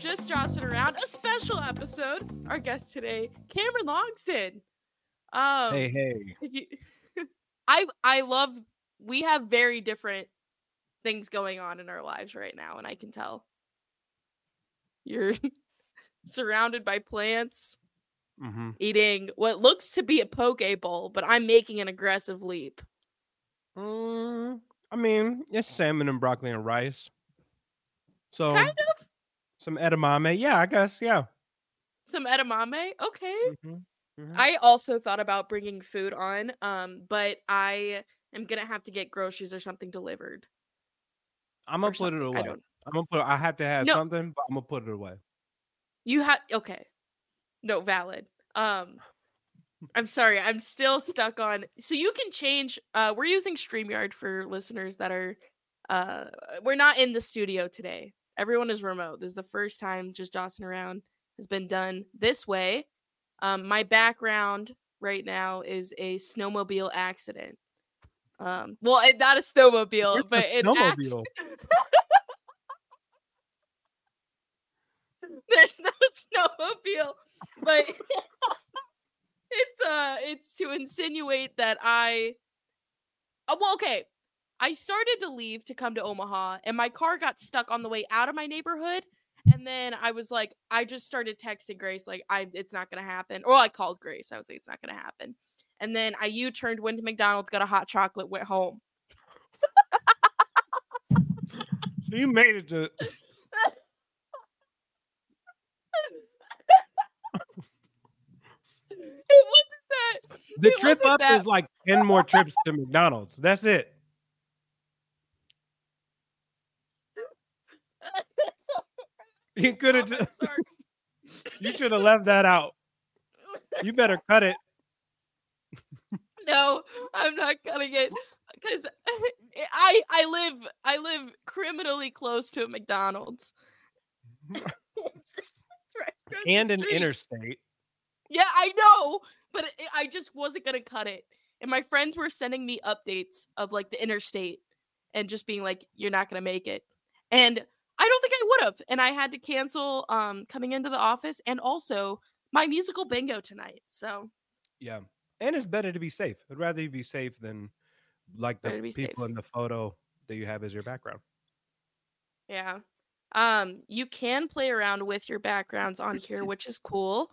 Just Jossin' Around, a special episode. Our guest today, Cameron Logsdon. Um, Hey, hey. if you, I I love. We have very different things going on in our lives right now, and I can tell. You're surrounded by plants, Mm-hmm. eating what looks to be a poke bowl, but I'm making an aggressive leap. Mm, I mean, it's salmon and broccoli and rice. So Kind of some edamame. Yeah, I guess. Yeah. some edamame. Okay. Mhm, mhm. I also thought about bringing food on, um, but I am gonna have to get groceries or something delivered. I'm gonna put it away. I don't. I'm gonna put. I have to have No. something, but I'm gonna put it away. You have okay. No, valid. Um, I'm sorry. I'm still stuck on. So you can change. Uh, we're using Streamyard for listeners that are. Uh, we're not in the studio today. Everyone is remote. This is the first time just jossin' around has been done this way. Um, my background right now is a snowmobile accident. Um, well, it, not a snowmobile, Where's but an snowmobile? There's no snowmobile, but it's uh it's to insinuate that I uh, well okay. I started to leave to come to Omaha and my car got stuck on the way out of my neighborhood and then I was like I just started texting Grace like I it's not going to happen. Or I called Grace. I was like it's not going to happen. And then I U-turned went to McDonald's, got a hot chocolate, went home. So you made it to. It wasn't that The it trip up that- is like ten more trips to McDonald's. That's it. You could have. Stop, You should have left that out. You better cut it. no, I'm not cutting it because eh, I I live I live criminally close to a McDonald's. Right And an interstate. Yeah, I know, but it, I just wasn't gonna cut it. And my friends were sending me updates of like the interstate and just being like, "You're not gonna make it," and I don't think I would have. And I had to cancel um coming into the office and also my musical bingo tonight. So Yeah. And it's better to be safe. I'd rather you be safe than like the to people safe. in the photo that you have as your background. Yeah. Um, you can play around with your backgrounds on here, which is cool.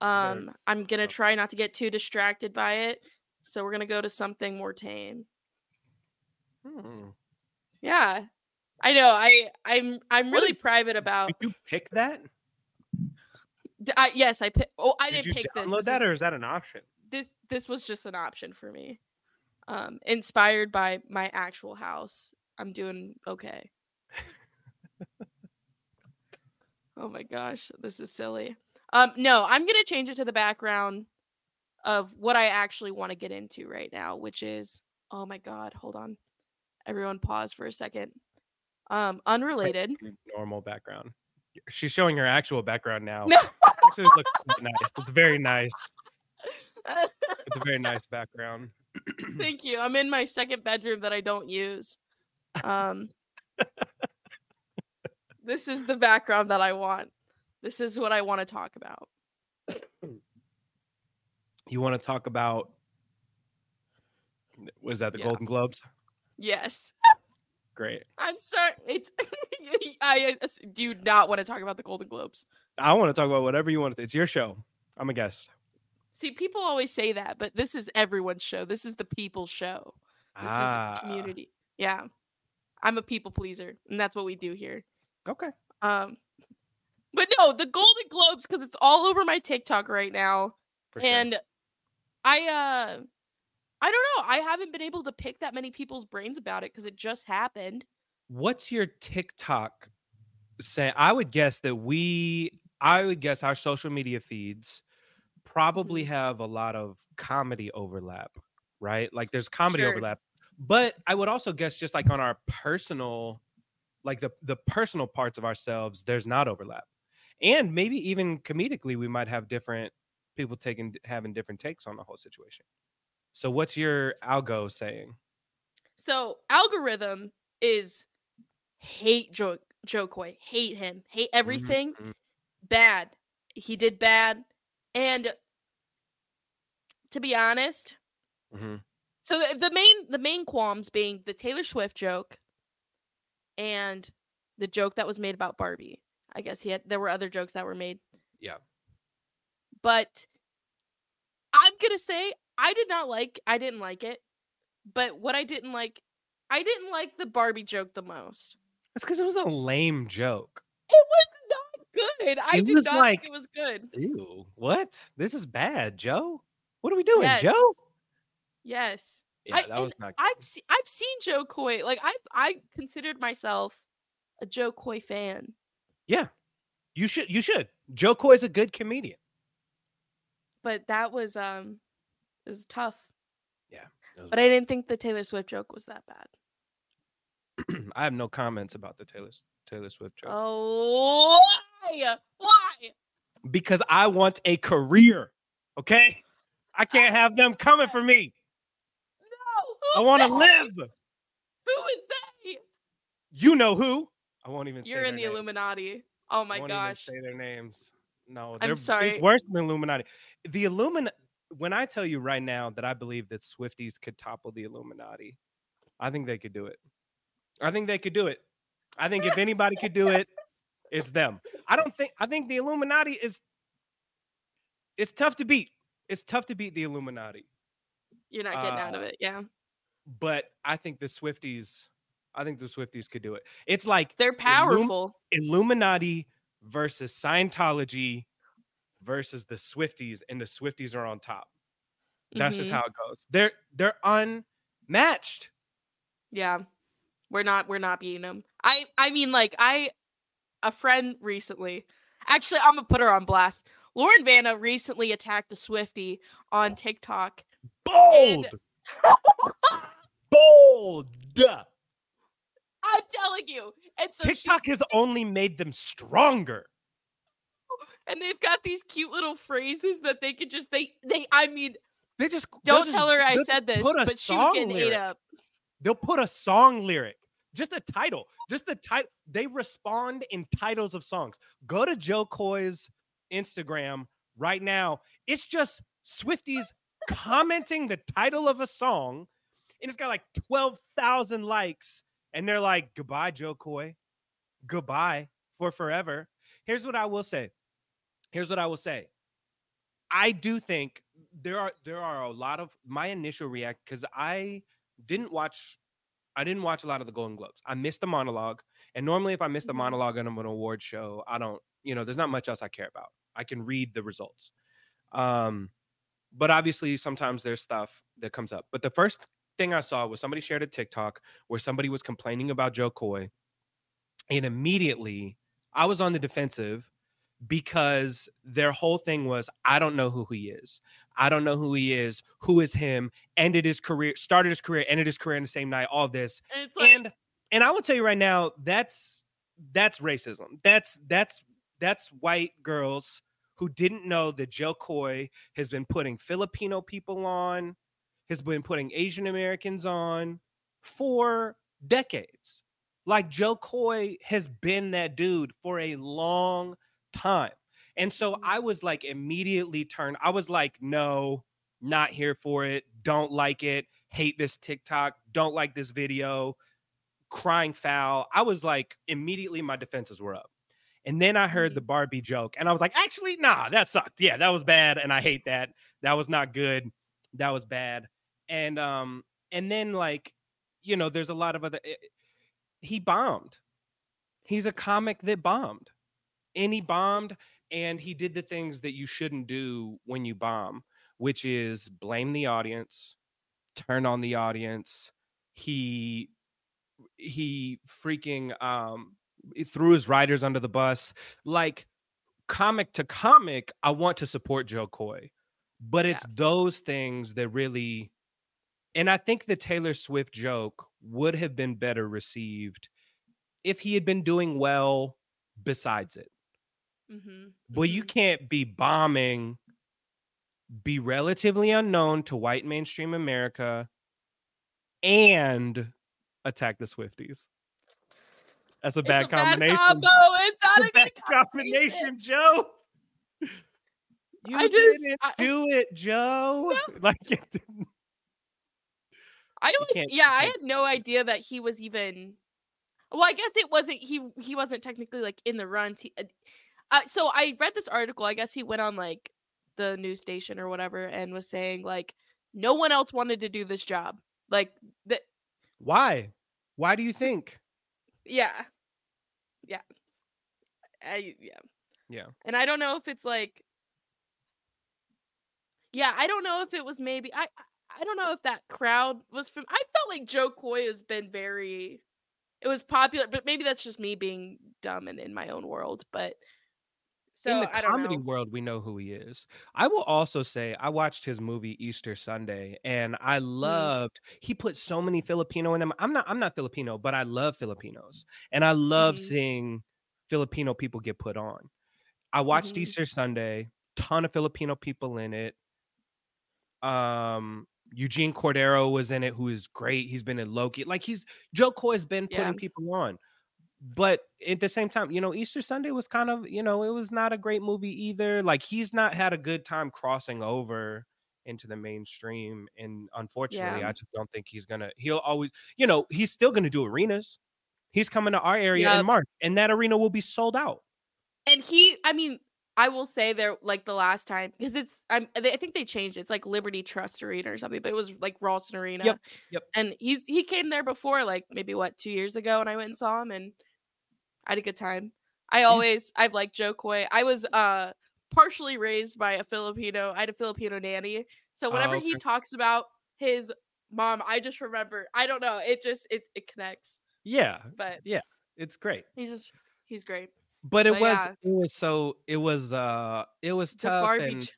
Um, I'm gonna try not to get too distracted by it. So we're gonna go to something more tame. Hmm. Yeah. I know. I I'm I'm really did- private about Did you pick that? I, yes, I pick Oh, I Did didn't you pick this. download This, that is- or is that an option? this this was just an option for me. Um, inspired by my actual house. I'm doing okay. oh my gosh, this is silly. Um, no, I'm gonna change it to the background of what I actually want to get into right now, which is oh my god, hold on. Everyone pause for a second. Um, unrelated. Normal background. She's showing her actual background now. No. Actually, it looks quite nice. It's very nice. It's a very nice background. Thank you. I'm in my second bedroom that I don't use. Um This is the background that I want. This is what I want to talk about. You want to talk about? Was that the Yeah. Golden Globes? Yes. Great. I'm sorry. It's I do not want to talk about the Golden Globes. I want to talk about whatever you want. to It's your show. I'm a guest. See, people always say that, but this is everyone's show. This is the people's show. This Ah, is community. Yeah. I'm a people pleaser, and that's what we do here. Okay. Um but no, the Golden Globes cuz it's all over my TikTok right now. Sure. and I uh I don't know. I haven't been able to pick that many people's brains about it cuz it just happened. what's your TikTok say? I would guess that we, I would guess our social media feeds probably Mhm. have a lot of comedy overlap, right? Like there's comedy Sure. overlap. But I would also guess just like on our personal like the the personal parts of ourselves, there's not overlap. And maybe even comedically we might have different people taking having different takes on the whole situation. So what's your algo saying? So algorithm is hate Joe Jo Koy, hate him, hate everything. Mhm. Bad. He did bad. And to be honest, Mhm. so the, the main the main qualms being the Taylor Swift joke and the joke that was made about Barbie. I guess he had there were other jokes that were made. Yeah. But I'm going to say I did not like I didn't like it. But what I didn't like I didn't like the Barbie joke the most. That's because it was a lame joke. It was not good. I It did not like- think it was good. Ew. What? This is bad, Joe. What are we doing, Yes. Joe? Yes. Yeah, I- that was not I've se- I've seen Jo Koy. Like I I considered myself a Jo Koy fan. Yeah. You should you should. Jo Koy's a good comedian. but that was um it was tough Yeah. was but i didn't think the taylor swift joke was that bad I have no comments about the Taylor Taylor Swift joke oh why why because I want a career. Okay, I can't have them coming for me. no I want to live. who is they You know who? I won't even. say you're in the name. illuminati oh I my gosh say their names. No, I'm they're, sorry. It's worse than the Illuminati. The Illumin. When I tell you right now that I believe that Swifties could topple the Illuminati, I think they could do it. I think they could do it. I think if anybody could do it, it's them. I don't think. I think the Illuminati is. It's tough to beat. It's tough to beat the Illuminati, you're not getting out of Uh, it yeah but I think the Swifties. I think the Swifties could do it. It's like they're powerful Illuminati versus Scientology versus the Swifties, and the Swifties are on top. That's just Mhm. how it goes. They're they're unmatched. yeah we're not we're not beating them i i mean like i a friend recently actually i'm gonna put her on blast lauren vanna recently attacked a swifty on tiktok Bold, bold. i'm telling you and so TikTok has only made them stronger. And they've got these cute little phrases that they could just they they i mean They just don't just- tell her i said this but she was getting ate up They'll put a song lyric, just a title, just the title. They respond in titles of songs. Go to Jo Koy's Instagram right now. It's just Swifties commenting the title of a song, and it's got like 12,000 likes. And they're like, goodbye, Jo Koy. Goodbye for forever. Here's what I will say. Here's what I will say. I do think there are there are a lot of my initial react because I didn't watch I didn't watch a lot of the Golden Globes. I missed the monologue. And normally if I miss the Mhm. monologue and I'm an award show, I don't, you know, there's not much else I care about. I can read the results. Um, but obviously sometimes there's stuff that comes up. But the first thing I saw was somebody shared a TikTok where somebody was complaining about Jo Koy. And immediately I was on the defensive because their whole thing was I don't know who he is. I don't know who he is. Who is him? Ended his career, started his career, ended his career in the same night. All this, and like and and I will tell you right now, that's that's racism. That's that's that's white girls who didn't know that Jo Koy has been putting Filipino people on, has been putting Asian Americans on for decades. Like Jo Koy has been that dude for a long time. And so Mhm. I was like immediately turned. I was like, no, not here for it. Don't like it. Hate this TikTok. Don't like this video. Crying foul. I was like, immediately my defenses were up. And then I heard the Barbie joke, and I was like, actually, nah, that sucked. Yeah, that was bad, and I hate that. That was not good. That was bad. And um, and then like, you know, there's a lot of other. eh, He bombed. He's a comic that bombed, and he bombed, and he did the things that you shouldn't do when you bomb, which is blame the audience, turn on the audience. He he freaking um threw his writers under the bus like comic to comic, I want to support Jo Koy but Yeah. it's those things that really. And I think the Taylor Swift joke would have been better received if he had been doing well besides it. Mm-hmm. But you can't be bombing, be relatively unknown to white mainstream America, and attack the Swifties. That's a bad a bad combination. combo. It's not a a bad combination. combination, Joe. You I just- didn't I- do it, Joe. Like it didn't- I don't. Yeah, I had no idea that he was even. Well, I guess it wasn't. He he wasn't technically like in the runs. He, uh, so I read this article. I guess he went on like the news station or whatever and was saying like no one else wanted to do this job. Like that. Why? Why do you think? Yeah. Yeah. I yeah. Yeah. And I don't know if it's like Yeah, I don't know if it was maybe I I- I don't know if that crowd was from I felt like Jo Koy has been very it was popular, but maybe that's just me being dumb and in my own world, but so in the comedy world, we know who he is. I will also say I watched his movie Easter Sunday, and I Mm-hmm. loved. He put so many Filipino in them. I'm not. I'm not Filipino, but I love Filipinos, and I love Mhm. seeing Filipino people get put on. I watched Mhm. Easter Sunday. Ton of Filipino people in it. Um, Eugene Cordero was in it, who is great. He's been in Loki. Like he's Jo Koy's been putting Yeah. people on. But at the same time, you know, Easter Sunday was kind of, you know, it was not a great movie either. Like he's not had a good time crossing over into the mainstream. And unfortunately, Yeah. I just don't think he's gonna he'll always, you know, he's still gonna do arenas. He's coming to our area in March, and that arena will be sold out. And he I mean, I will say there like the last time because it's I'm they, I think they changed it. It's like Liberty Trust Arena or something, but it was like Ralston Arena. Yep, yep. And he's he came there before, like maybe what two years ago, and I went and saw him, and I had a good time. I always I've liked Jo Koy. I was uh partially raised by a Filipino. I had a Filipino nanny, so Oh, whenever he talks about his mom, I just remember. I don't know. It just it it connects. Yeah, But yeah, it's great. he's just he's great. But it But was yeah. it was so it was uh it was The tough Barbie and j-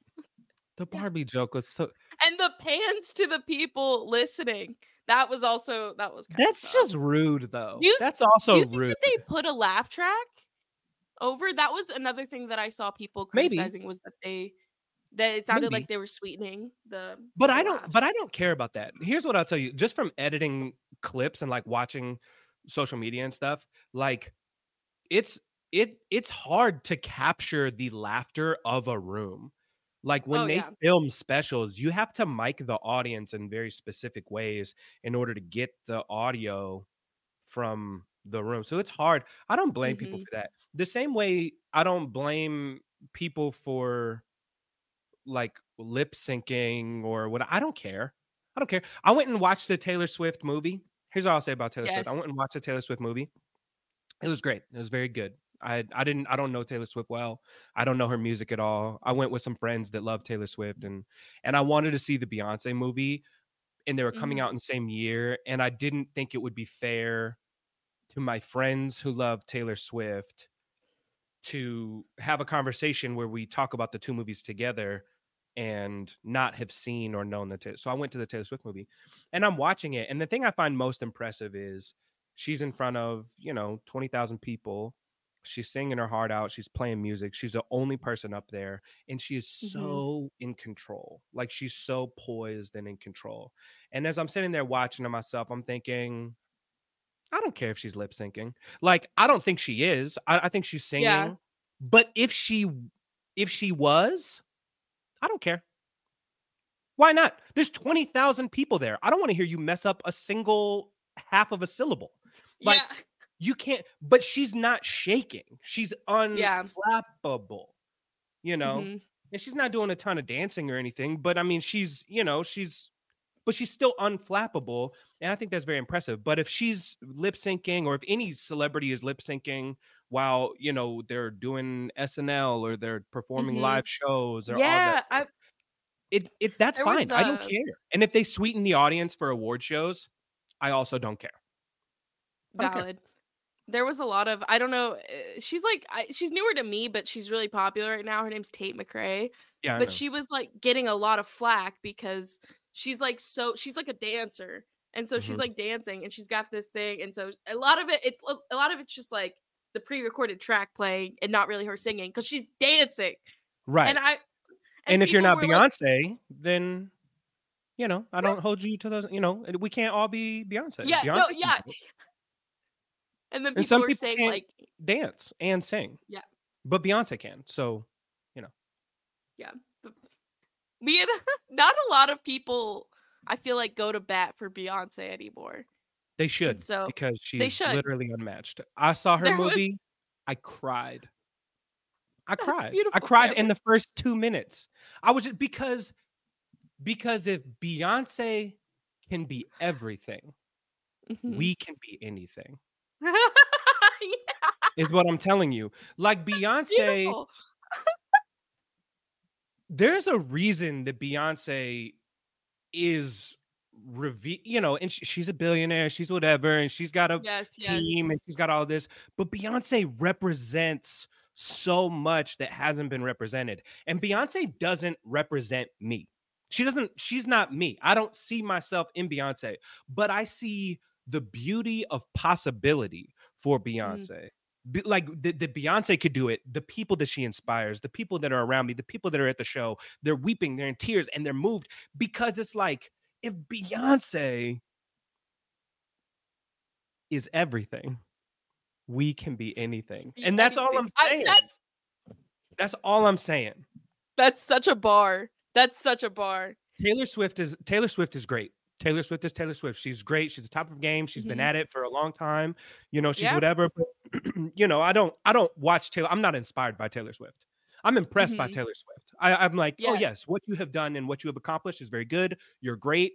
the Barbie joke was so and the pans to the people listening. That was also that was kind that's just rude though. You- that's also rude. they put a laugh track over? That was another thing that I saw people Maybe. criticizing was that they that it sounded Maybe. like they were sweetening the. but the I don't but. I don't care about that. Here's what I'll tell you. Just from editing clips and like watching social media and stuff, like it's it it's hard to capture the laughter of a room. Like when Oh, they yeah. film specials, you have to mic the audience in very specific ways in order to get the audio from the room. So it's hard. I don't blame people Mhm. for that. The same way I don't blame people for like lip syncing or what I don't care. I don't care. I went and watched the Taylor Swift movie. Here's all I'll say about Taylor Swift. I went and watched the Taylor Swift movie. It was great. It was very good. I I didn't I don't know Taylor Swift well. I don't know her music at all. I went with some friends that love Taylor Swift and and I wanted to see the Beyonce movie and they were coming Mhm. out in the same year and I didn't think it would be fair to my friends who love Taylor Swift to have a conversation where we talk about the two movies together and not have seen or known the Ta- so I went to the Taylor Swift movie and I'm watching it and the thing I find most impressive is she's in front of you know 20,000 people she's singing her heart out she's playing music she's the only person up there and she is Mhm. so in control like she's so poised and in control and as I'm sitting there watching to myself I'm thinking I don't care if she's lip syncing. Like, I don't think she is. I, I think she's singing. Yeah. But if she if she was, I don't care. Why not? There's 20,000 people there. I don't want to hear you mess up a single half of a syllable. Like, yeah. You can't, but she's not shaking. She's Yeah. unflappable. You know? Mhm. And she's not doing a ton of dancing or anything, but I mean, she's, you know, she's, but she's still unflappable. And I think that's very impressive. But if she's lip syncing or if any celebrity is lip syncing while, you know, they're doing SNL or they're performing Mhm. live shows or all Yeah, that, I it, it, that's fine. was, I don't care. And if they sweeten the audience for award shows, I also don't care. I don't care. valid. There was a lot of I don't know. uh, She's like I, she's newer to me, but she's really popular right now. Her name's Tate McRae. Yeah, but she was like getting a lot of flack because she's like so she's like a dancer and so she's Mhm. like dancing and she's got this thing and so a lot of it it's a lot of it's just like the pre-recorded track playing and not really her singing because she's dancing right. and i and, if you're not were like- Beyonce, then you know I don't hold you to those. You know, we can't all be Beyonce. yeah Beyonce no yeah. And then And some were people saying can't- like dance and sing. Yeah. but Beyonce can. So you know. Yeah. me and not a lot of people i feel like go to bat for beyonce anymore they should so because she's literally unmatched. I saw her There was- movie. I cried. I That's cried. I cried in the first two minutes. I was just because because if Beyonce can be everything, Mhm. we can be anything. Yeah, Is what I'm telling you. Like Beyonce, there's a reason that Beyonce is reve- you know, and sh- she's a billionaire, she's whatever, and she's got a yes yes team and she's got all this. But Beyonce represents so much that hasn't been represented. And Beyonce doesn't represent me. She doesn't, she's not me. I don't see myself in Beyonce, but I see the beauty of possibility for mm-hmm. Beyonce. Be- like the, the Beyonce could do it. The people that she inspires, the people that are around me, the people that are at the show, they're weeping, they're in tears, and they're moved because it's like if Beyonce is everything, we can be anything. And that's all I'm anything. I- saying. that's that's all I'm saying. that's such a bar. That's such a bar. Taylor Swift is Taylor Swift is great. Taylor Swift is Taylor Swift. She's great. She's the top of the game. She's been Mhm. at it for a long time. You know, she's Yeah. whatever. But you know, I don't I don't watch Taylor. I'm not inspired by Taylor Swift. I'm impressed by Mhm. Taylor Swift. I, I'm like, oh Yes. yes, what you have done and what you have accomplished is very good. You're great.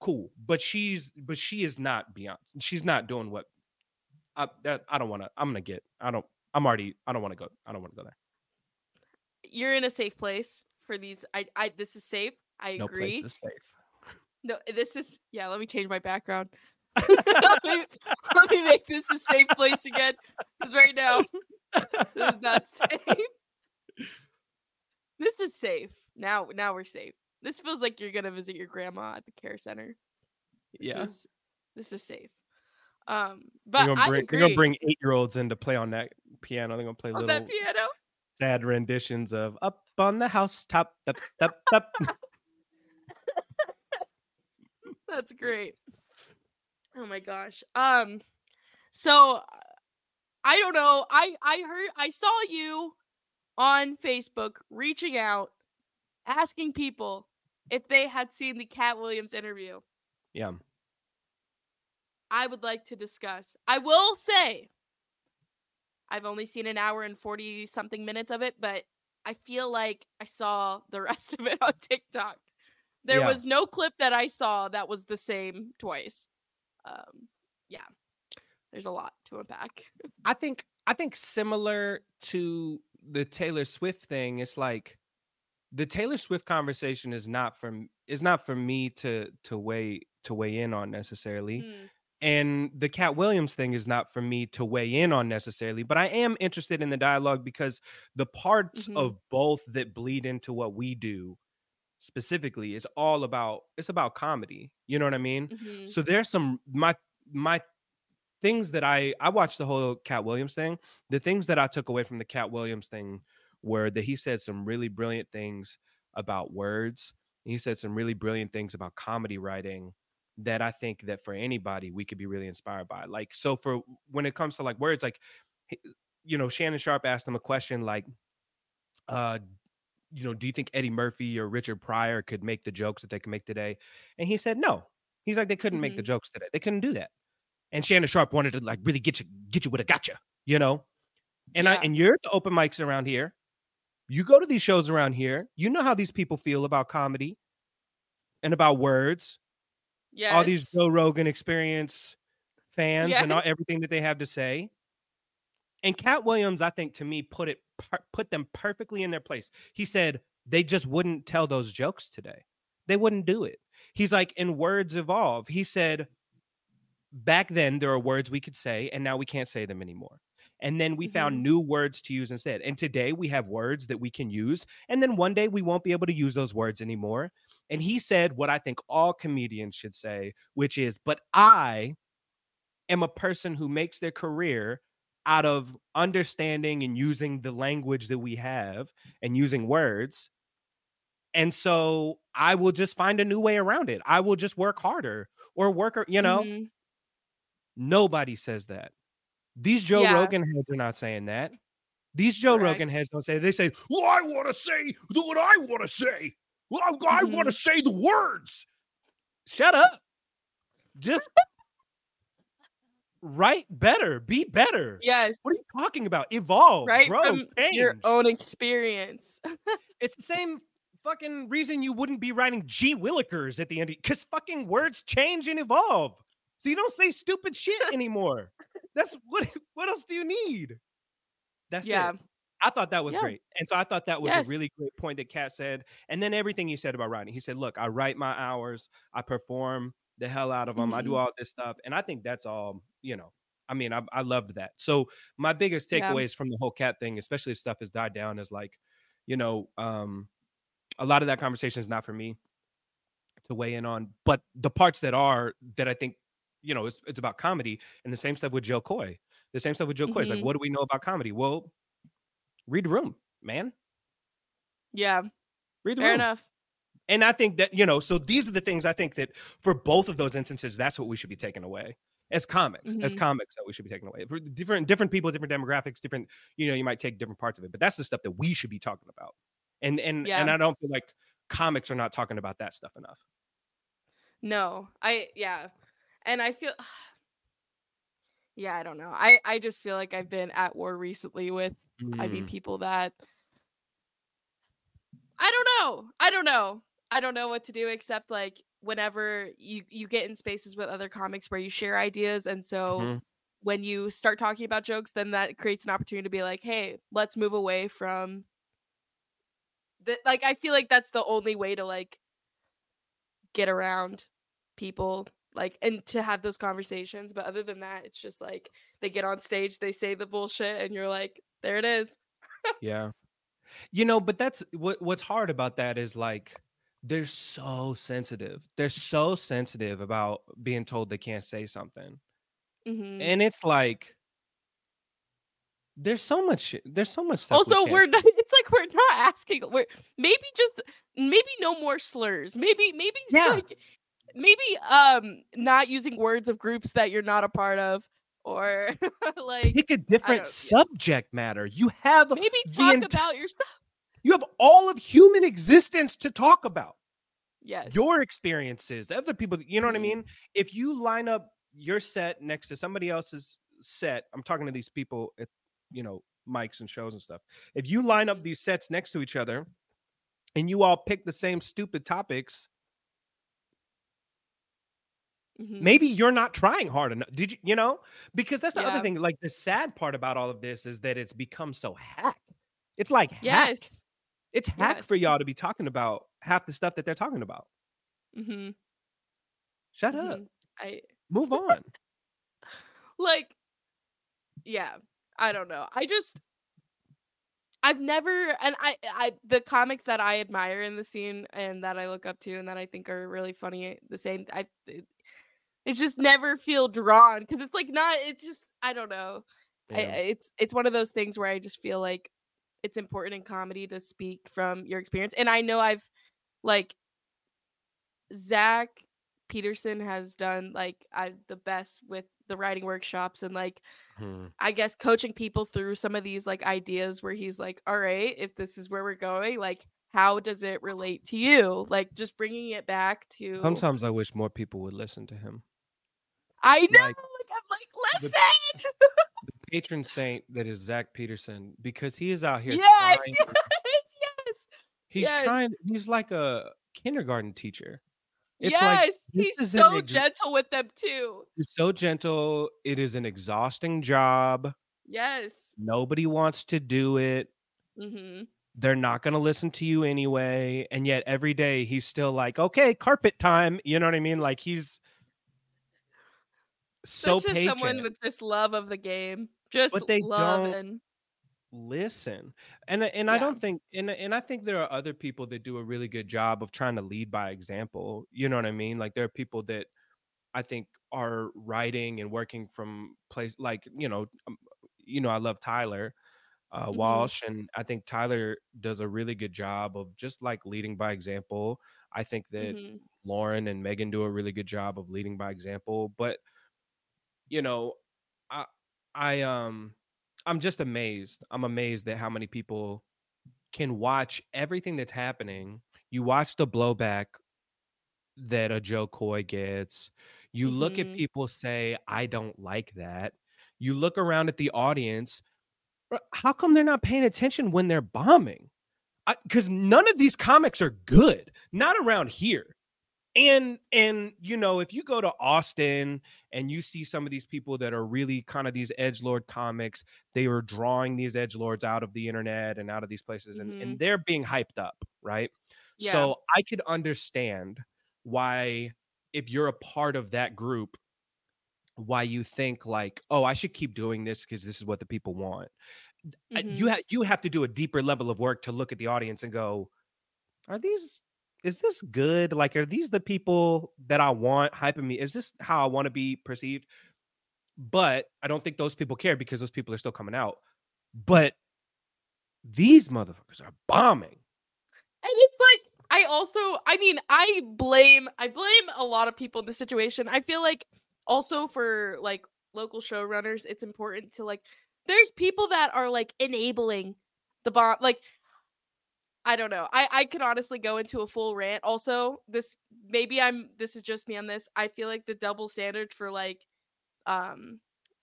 Cool. But she's but she is not Beyonce. She's not doing what I that, I don't want to. I'm gonna get. I don't. I'm already. I don't want to go. I don't want to go there. You're in a safe place for these. I I this is safe. I No agree. place is safe. No, this is yeah. Let me change my background. let, me, let me make this a safe place again. Because right now, this is not safe. This is safe. Now, now we're safe. This feels like you're gonna visit your grandma at the care center. This yeah. is this is safe. Um, They're but gonna bring they're gonna bring eight year olds in to play on that piano. They're gonna play on little that piano. sad renditions of "Up on the House Top." Up, up, up. That's great. Oh my gosh. Um so uh, I don't know. I I heard I saw you on Facebook reaching out asking people if they had seen the Katt Williams interview. yeah, I would like to discuss. I will say I've only seen an hour and 40 something minutes of it, but I feel like I saw the rest of it on TikTok. There Yeah. was no clip that I saw that was the same twice. Um yeah. There's a lot to unpack. I think I think similar to the Taylor Swift thing. It's like the Taylor Swift conversation is not from is not for me to to weigh to weigh in on necessarily. Mm, and the Katt Williams thing is not for me to weigh in on necessarily, but I am interested in the dialogue because the parts Mhm. of both that bleed into what we do specifically is all about it's about comedy. You know what I mean? mhm. So there's some my my things that I I watched the whole Katt Williams thing. The things that I took away from the Katt Williams thing were that he said some really brilliant things about words. He said some really brilliant things about comedy writing that I think that for anybody we could be really inspired by. Like so for when it comes to like words like you know Shannon Sharpe asked him a question like uh you know do you think Eddie Murphy or Richard Pryor could make the jokes that they can make today? And he said no. He's like they couldn't make the Mhm. jokes today. They couldn't do that. And Shannon Sharpe wanted to like really get you get you with a gotcha, you know? And I and you're at the open mics around here. You go to these shows around here. You know how these people feel about comedy and about words. Yes. All these Joe Rogan experience fans and all, everything that they have to say. And Katt Williams, I think, to me, put it per- put them perfectly in their place. He said they just wouldn't tell those jokes today. They wouldn't do it. He's like, in words evolve. He said, back then there are words we could say and now we can't say them anymore and then we found Mhm. new words to use instead and today we have words that we can use and then one day we won't be able to use those words anymore and he said what i think all comedians should say which is but i am a person who makes their career out of understanding and using the language that we have and using words and so i will just find a new way around it i will just work harder or work you know Mhm. Nobody says that. These Joe Yeah. Rogan heads are not saying that. These Joe Rogan heads don't say. They say, "Well, I want to say what I want to say. Well, I, want Mm-hmm. to say the words." Shut up. Just write better. Be better. Yes. What are you talking about? Evolve, right grow, from your own experience. It's the same fucking reason you wouldn't be writing G Willikers at the end because fucking words change and evolve. So you don't say stupid shit anymore. That's what what else do you need? That's yeah. it. I thought that was Yeah. great. And so I thought that was Yes. a really great point that Katt said. And then everything you said about writing. He said, Look, I write my hours, I perform the hell out of them, I do Mhm. all this stuff. And I think that's all, you know. I mean, I, I loved that. So my biggest Yeah. takeaways from the whole Katt thing, especially stuff has died down, is like, you know, um, a lot of that conversation is not for me to weigh in on, but the parts that are that I think, you know, it's, it's about comedy and the same stuff with Jo Koy. The same stuff with Jo Koy. It's like, Mhm. what do we know about comedy? Well, read the room, man. Yeah. Read the Fair room. enough. And I think that, you know, so these are the things I think that for both of those instances, that's what we should be taking away as comics, as Mhm. comics that we should be taking away. For different different people, different demographics, different, you know, you might take different parts of it, but that's the stuff that we should be talking about. And and and I don't feel like comics are not talking about that stuff enough. No. I yeah. And I feel Yeah, I don't know. I I just feel like I've been at war recently with I mean Mm. people that I don't know. I don't know. I don't know what to do except like whenever you you get in spaces with other comics where you share ideas and so Mhm. when you start talking about jokes then that creates an opportunity to be like, "Hey, let's move away from the like I feel like that's the only way to like get around people like and to have those conversations but other than that it's just like they get on stage they say the bullshit and you're like there it is Yeah. You know, but that's what what's hard about that is like they're so sensitive. They're so sensitive about being told they can't say something. Mhm. And it's like there's so much shit- there's so much stuff. we also can't we're not, it's like we're not asking we're maybe just maybe no more slurs maybe maybe Yeah. like maybe um not using words of groups that you're not a part of or like pick a different subject matter. You have maybe talk ent- about yourself you have all of human existence to talk about. yes Your experiences, other people, you know what I Mhm. mean? If you line up your set next to somebody else's set, I'm talking to these people at, you know, mics and shows and stuff. If you line up these sets next to each other and you all pick the same stupid topics, Mhm. maybe you're not trying hard enough. Did you, you know? Because that's the other thing. Like the sad part about all of this is that it's become so hack. It's like hack. yes It's hack for y'all to be talking about half the stuff that they're talking about. Mm-hmm. Shut up. i Move on. like yeah i don't know i just i've never and i i the comics that i admire in the scene and that i look up to and that i think are really funny the same i it, it's just never feel drawn because it's like not it's just i don't know I, I- it's it's one of those things where i just feel like it's important in comedy to speak from your experience and i know i've like zach peterson has done like i the best with the writing workshops and like Hmm. I guess coaching people through some of these like ideas where he's like, all right, if this is where we're going, like, how does it relate to you? Like, just bringing it back to. Sometimes I wish more people would listen to him. I know. like, Like, I'm like, listen. The patron saint that is Zach Peterson, because he is out here. yes, trying- yes, yes, He's yes. trying. He's like a kindergarten teacher. It's yes. this he's so ex- gentle with them too. He's so gentle. It is an exhausting job. Yes. Nobody wants to do it. Mm-hmm. They're not going to listen to you anyway. And yet every day he's still like, okay, carpet time. You know what I mean? Like he's so Such patient. someone with just love of the game. Just But they love don't and listen and I- and i don't think and and i think there are other people that do a really good job of trying to lead by example you know what i mean like there are people that i think are writing and working from place like you know um, you know i love tyler uh, Mhm. walsh and i think tyler does a really good job of just like leading by example i think that Mhm. lauren and megan do a really good job of leading by example but you know i i um i'm just amazed i'm amazed at how many people can watch everything that's happening. You watch the blowback that a Jo Koy gets. You look at Mhm. people say i don't like that. You look around at the audience how come they're not paying attention when they're bombing? Because none of these comics are good not around here and and you know if you go to austin and you see some of these people that are really kind of these edge lord comics they were drawing these edge lords out of the internet and out of these places and, Mhm. and they're being hyped up right Yeah. so i could understand why if you're a part of that group why you think like oh i should keep doing this because this is what the people want Mhm. you ha- you have to do a deeper level of work to look at the audience and go are these is this good? Like are these the people that i want hyping me? Is this how i want to be perceived? But i don't think those people care because those people are still coming out. But these motherfuckers are bombing. And it's like I also I mean, I blame I blame a lot of people in this situation. I feel like also for like local showrunners, it's important to like there's people that are like enabling the bomb like I don't know. I I could honestly go into a full rant. Also, this maybe I'm this is just me on this. I feel like the double standard for like um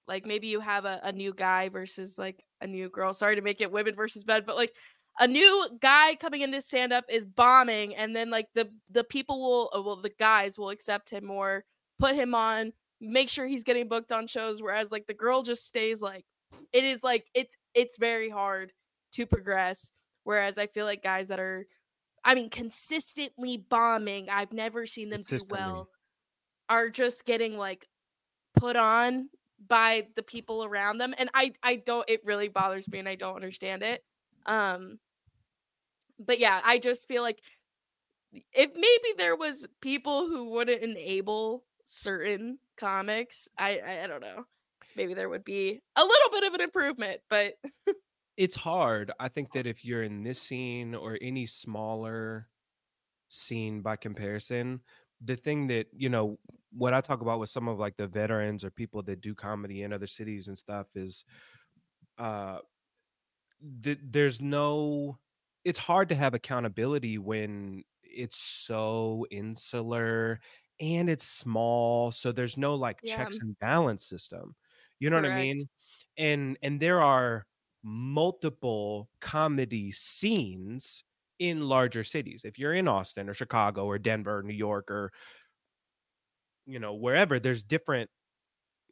like maybe you have a, a new guy versus like a new girl. Sorry to make it women versus men, but like a new guy coming in to stand up is bombing and then like the the people will uh, well the guys will accept him more put him on make sure he's getting booked on shows whereas like the girl just stays like it is like it's it's very hard to progress whereas i feel like guys that are i mean consistently bombing i've never seen them do well are just getting like put on by the people around them and i i don't it really bothers me and i don't understand it um but yeah i just feel like if maybe there was people who wouldn't enable certain comics i i, I don't know maybe there would be a little bit of an improvement but it's hard. I think that if you're in this scene or any smaller scene by comparison, the thing that, you know, what I talk about with some of like the veterans or people that do comedy in other cities and stuff is uh th- there's no it's hard to have accountability when it's so insular and it's small so there's no like Yeah. checks and balance system you know what i mean and and there are multiple comedy scenes in larger cities. If you're in austin or chicago or denver or new york or you know wherever there's different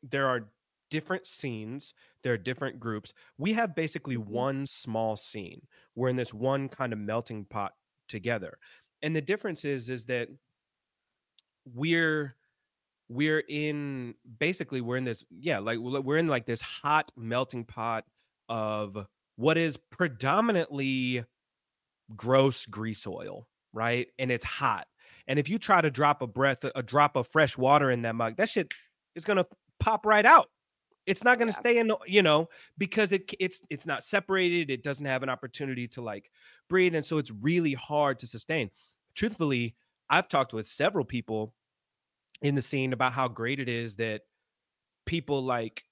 there are different scenes there are different groups. We have basically Mhm. one small scene. We're in this one kind of melting pot together. And the difference is is that we're we're in basically we're in this yeah like we're in like this hot melting pot of what is predominantly gross grease oil right? And it's hot. And if you try to drop a breath a drop of fresh water in that mug that shit is gonna pop right out. It's not gonna Yeah. stay in the- you know because it it's it's not separated it doesn't have an opportunity to like breathe and so it's really hard to sustain. Truthfully i've talked with several people in the scene about how great it is that people like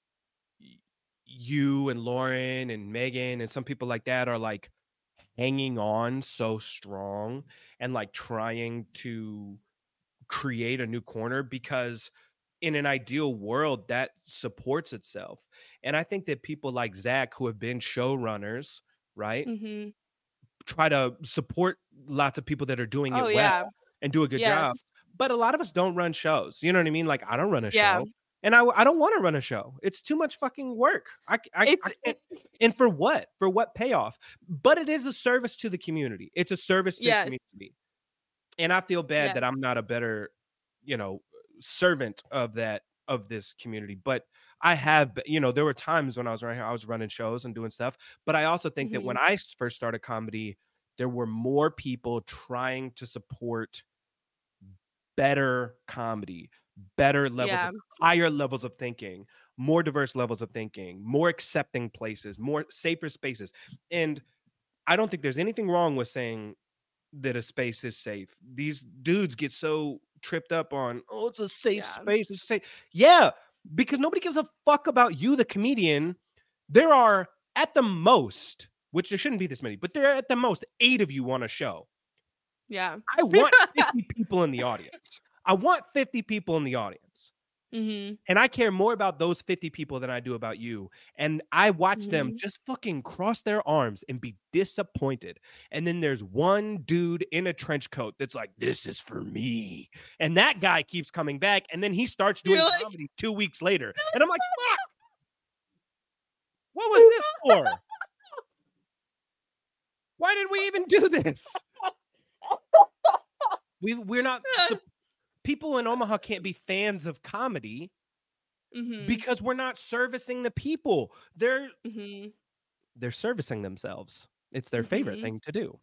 you and Lauren and Megan and some people like that are like hanging on so strong and like trying to create a new corner because in an ideal world that supports itself. And I think that people like Zach who have been showrunners, right? Mm-hmm. Try to support lots of people that are doing it oh well yeah and do a good job but a lot of us don't run shows. You know what I mean? Like I don't run a Yeah. show, and I I don't want to run a show. It's too much fucking work. I, I, I and for what? For what payoff? But it is a service to the community. It's a service to Yes. the community, and I feel bad that I'm not a better, you know, servant of that of this community, but I have, you know, there were times when I was around here, I was running shows and doing stuff. But I also think mm-hmm. that when I first started comedy, there were more people trying to support better comedy, better levels, yeah. of, higher levels of thinking, more diverse levels of thinking, more accepting places, more safer spaces. And I don't think there's anything wrong with saying that a space is safe. These dudes get so tripped up on, oh, it's a safe yeah. space. It's safe. Yeah, because nobody gives a fuck about you, the comedian. There are at the most, which there shouldn't be this many, but there are at the most eight of you on a show. Yeah. I want 50 people in the audience. I want 50 people in the audience. Mm-hmm. And I care more about those 50 people than I do about you. And I watch mm-hmm. them just fucking cross their arms and be disappointed. And then there's one dude in a trench coat that's like, this is for me. And that guy keeps coming back. And then he starts doing comedy two weeks later. And I'm like, fuck. What was this for? Why did we even do this? We we're not people in Omaha can't be fans of comedy mm-hmm. because we're not servicing the people. They're mm-hmm. they're servicing themselves. It's their favorite mm-hmm. thing to do.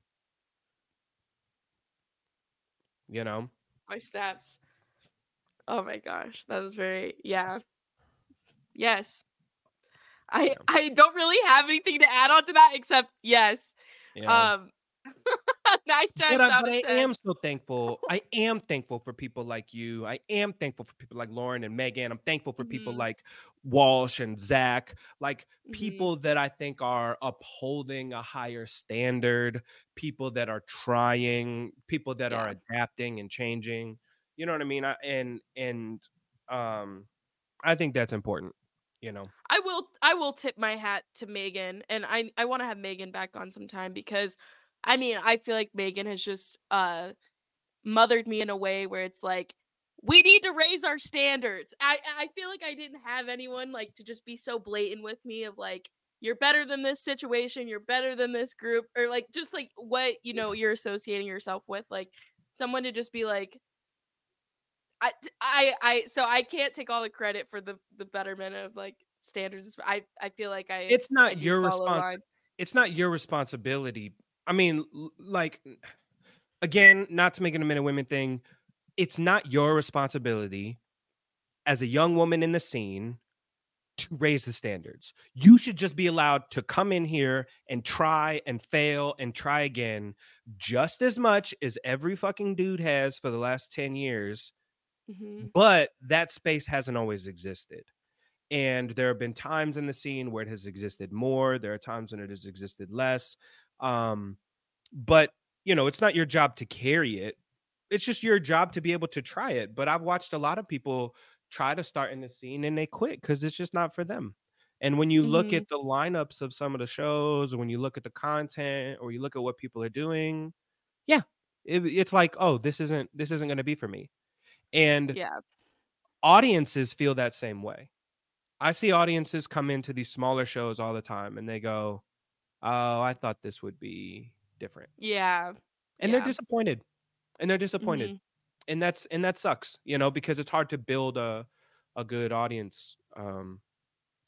You know? My snaps. Oh my gosh, that was very yeah. Yes. I. I don't really have anything to add on to that except yes. Yeah. Um Nine times but, I, out but I am so thankful. I am thankful for people like you. I am thankful for people like Lauren and Megan. I'm thankful for mm-hmm. people like Walsh and Zach, like mm-hmm. people that I think are upholding a higher standard, people that are trying, people that yeah. are adapting and changing. You know what I mean? I, and and um, I think that's important you know i will i will tip my hat to megan and i i want to have megan back on sometime because I mean, I feel like Megan has just uh mothered me in a way where it's like we need to raise our standards. I I feel like I didn't have anyone like to just be so blatant with me of like you're better than this situation, you're better than this group or like just like what, you know, you're associating yourself with like someone to just be like I I I so I can't take all the credit for the the betterment of like standards. I I feel like I It's not your responsibility. It's not your responsibility I mean, like, again, not to make it a men and women thing, it's not your responsibility as a young woman in the scene to raise the standards. You should just be allowed to come in here and try and fail and try again just as much as every fucking dude has for the last 10 years. Mm-hmm. But that space hasn't always existed. And there have been times in the scene where it has existed more. There are times when it has existed less. Um, but you know, it's not your job to carry it. It's just your job to be able to try it. But I've watched a lot of people try to start in the scene and they quit because it's just not for them. And when you mm-hmm. look at the lineups of some of the shows, or when you look at the content, or you look at what people are doing, yeah, it, it's like, oh, this isn't this isn't going to be for me. And yeah, audiences feel that same way. I see audiences come into these smaller shows all the time, and they go, oh, I thought this would be different. Yeah. And yeah. they're disappointed. And they're disappointed. Mm-hmm. And that's and that sucks, you know, because it's hard to build a a good audience um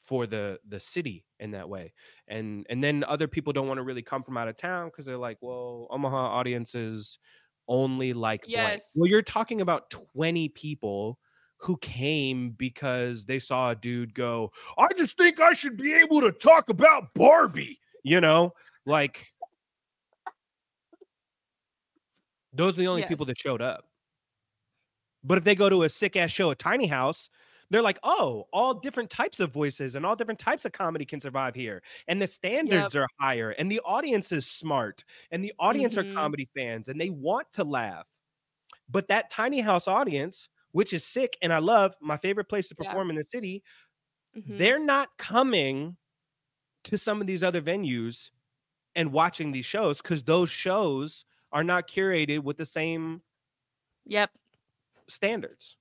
for the the city in that way. And and then other people don't want to really come from out of town because they're like, well, Omaha audiences only like yes. Blank. Well, you're talking about 20 people who came because they saw a dude go, I just think I should be able to talk about Barbie you know, like those are the only yes. people that showed up. But if they go to a sick ass show at Tiny House, they're like, oh, all different types of voices and all different types of comedy can survive here. And the standards yep. are higher, and the audience is smart, and the audience mm-hmm. are comedy fans, and they want to laugh. But that Tiny House audience, which is sick, and I love my favorite place to perform yeah. in the city, mm-hmm. they're not coming to some of these other venues and watching these shows because those shows are not curated with the same yep. standards.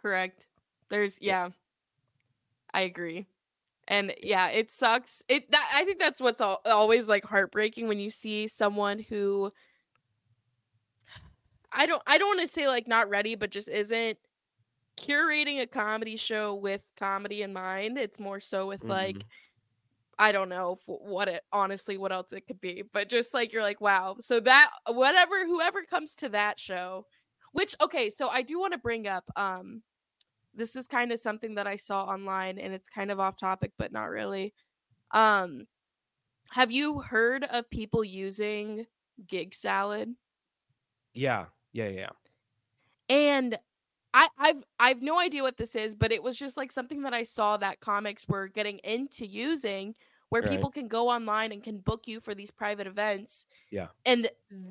Correct. There's yeah. I agree. And yeah it sucks. It that i think that's what's al- always like heartbreaking when you see someone who i don't i don't want to say like not ready but just isn't curating a comedy show with comedy in mind. It's more so with like Mhm. I don't know what it honestly what else it could be, but just like you're like wow. So that whatever whoever comes to that show, which okay, so I do want to bring up um this is kind of something that I saw online and it's kind of off topic but not really. Um have you heard of people using GigSalad? Yeah, yeah, yeah. And I, I've I've no idea what this is, but it was just like something that I saw that comics were getting into using, where Right. people can go online and can book you for these private events. Yeah. and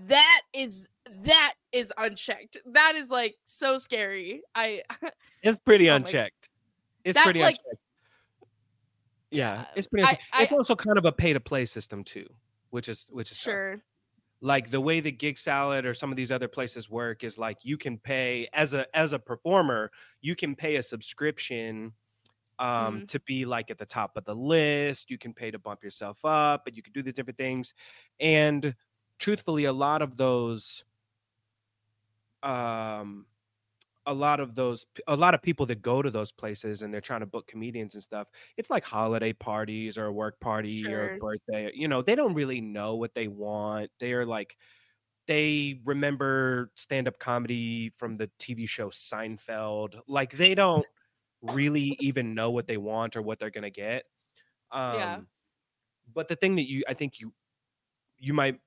that is that is unchecked. That is like so scary. I It's pretty Oh unchecked. It's That, pretty like- unchecked. Yeah, Yeah, it's pretty. I- unchecked. I- it's also kind of a pay to play system too, which is which is tough. Like the way the GigSalad or some of these other places work is like you can pay as a as a performer you can pay a subscription um Mhm. to be like at the top of the list you can pay to bump yourself up but you can do the different things and truthfully a lot of those um a lot of those a lot of people that go to those places and they're trying to book comedians and stuff it's like holiday parties or a work party or Sure. a birthday you know they don't really know what they want they're like they remember stand-up comedy from the tv show seinfeld like they don't really even know what they want or what they're gonna get um Yeah. but the thing that you i think you you might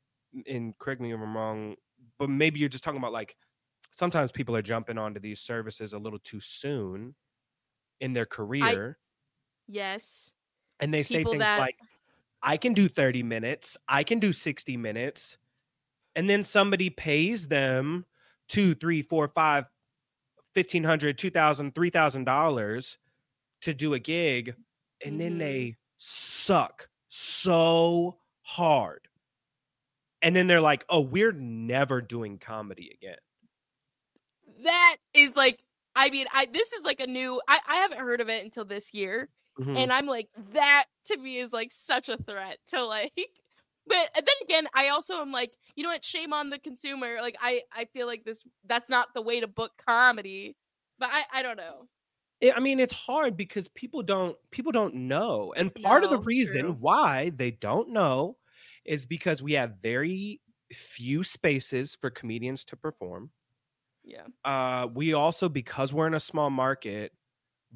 and correct me if i'm wrong but maybe you're just talking about like sometimes people are jumping onto these services a little too soon in their career Yes. and they say things that- like i can do 30 minutes i can do 60 minutes and then somebody pays them two three four five 1500 2000 3000 dollars to do a gig and then Mhm. they suck so hard and then they're like oh we're never doing comedy again That is like I mean, I this is like a new I, I haven't heard of it until this year. Mhm. and I'm like that to me is like such a threat to like but then again I also am like you know what shame on the consumer like I I feel like this that's not the way to book comedy but I I don't know I- I mean, it's hard because people don't people don't know, and part of the reason true. why they don't know is because we have very few spaces for comedians to perform. Yeah Uh, we also, because we're in a small market,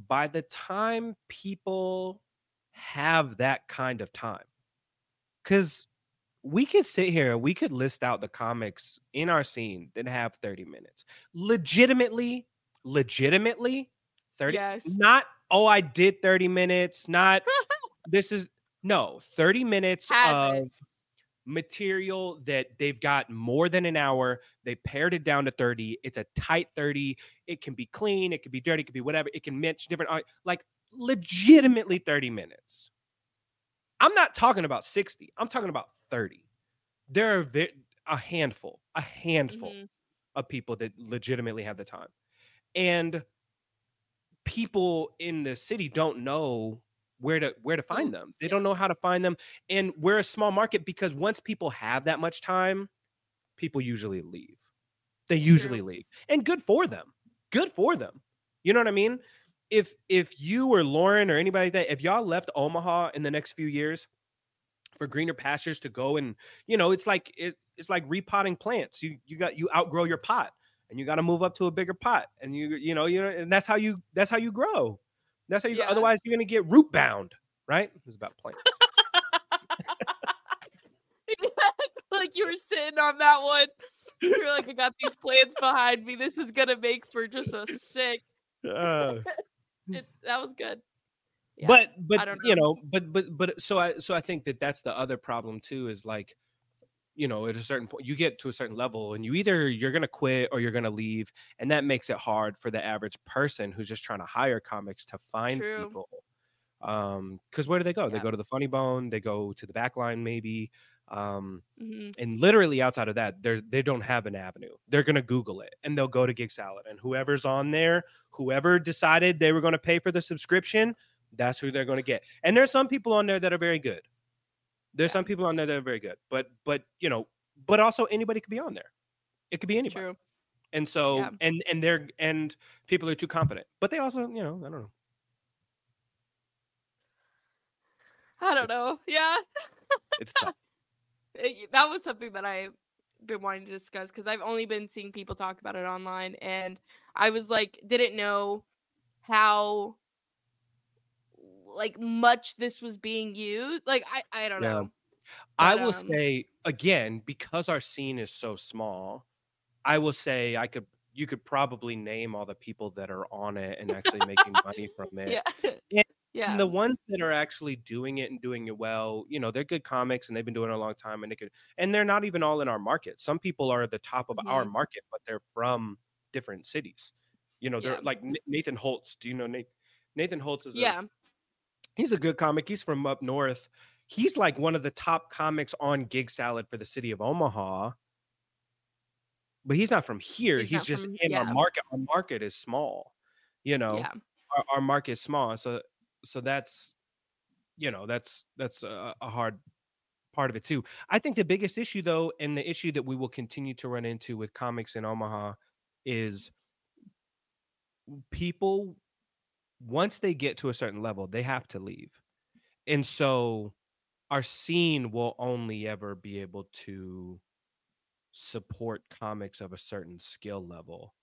by the time people have that kind of time, because we could sit here, we could list out the comics in our scene that have 30 minutes. Legitimately, legitimately, 30 yes not oh i did 30 minutes not this is no 30 minutes Has it. Material that they've got more than an hour they pared it down to 30 it's a tight 30 it can be clean it can be dirty it can be whatever it can match different like legitimately 30 minutes i'm not talking about 60 i'm talking about 30 there are a handful a handful Mhm. of people that legitimately have the time. And people in the city don't know where to where to find mm-hmm. them. They yeah. don't know how to find them. And we're a small market because once people have that much time, people usually leave. They usually True. leave. And good for them. Good for them. You know what I mean? If if you or Lauren or anybody like that, if y'all left Omaha in the next few years for greener pastures to go and you know, it's like it, it's like repotting plants. You you got you outgrow your pot and you got to move up to a bigger pot and you you know you know and that's how you that's how you grow that's how you Yeah. otherwise you're gonna get root bound right? It's about plants. Like you were sitting on that one. You're like I got these plants behind me. This is gonna make for just a sick Uh, it's that was good. Yeah, but but don't you know. know but but but so i so i think that that's the other problem too is like you know at a certain point you get to a certain level and you either you're gonna quit or you're gonna leave and that makes it hard for the average person who's just trying to hire comics to find True. people um because where do they go they go to the funny bone they go to the Backline maybe um Mhm. and literally outside of that they they don't have an avenue they're going to google it and they'll go to GigSalad and whoever's on there whoever decided they were going to pay for the subscription that's who they're going to get and there's some people on there that are very good there's Yeah. some people on there that are very good but but you know but also anybody could be on there it could be anybody true And so Yeah. and and they're and people are too confident. But they also, you know, I don't know. I don't It's- know. Yeah. It's tough. it- eh, that was something that I've been wanting to discuss because I've only been seeing people talk about it online, and I was like, didn't know how like much this was being used. Like I, I don't Yeah. know. I But, will um, say again, because our scene is so small, I will say I could you could probably name all the people that are on it and actually making money from it. Yeah. Yeah, the ones that are actually doing it and doing it well, you know, they're good comics and they've been doing it a long time and they could and they're not even all in our market. Some people are at the top of our Mhm. market, but they're from different cities. You know, they're Yeah. like Nathan Holtz. Do you know Nathan? Nathan Holtz is a, yeah. He's a good comic. He's from up north. He's like one of the top comics on GigSalad for the city of Omaha. But he's not from here. He's He's, just from- in our market. Our market is small. You know, Yeah. our, our market is small. So so that's you know, that's that's a, a hard part of it too. I think the biggest issue though, and the issue that we will continue to run into with comics in Omaha is people once they get to a certain level, they have to leave. And so our scene will only ever be able to support comics of a certain skill level.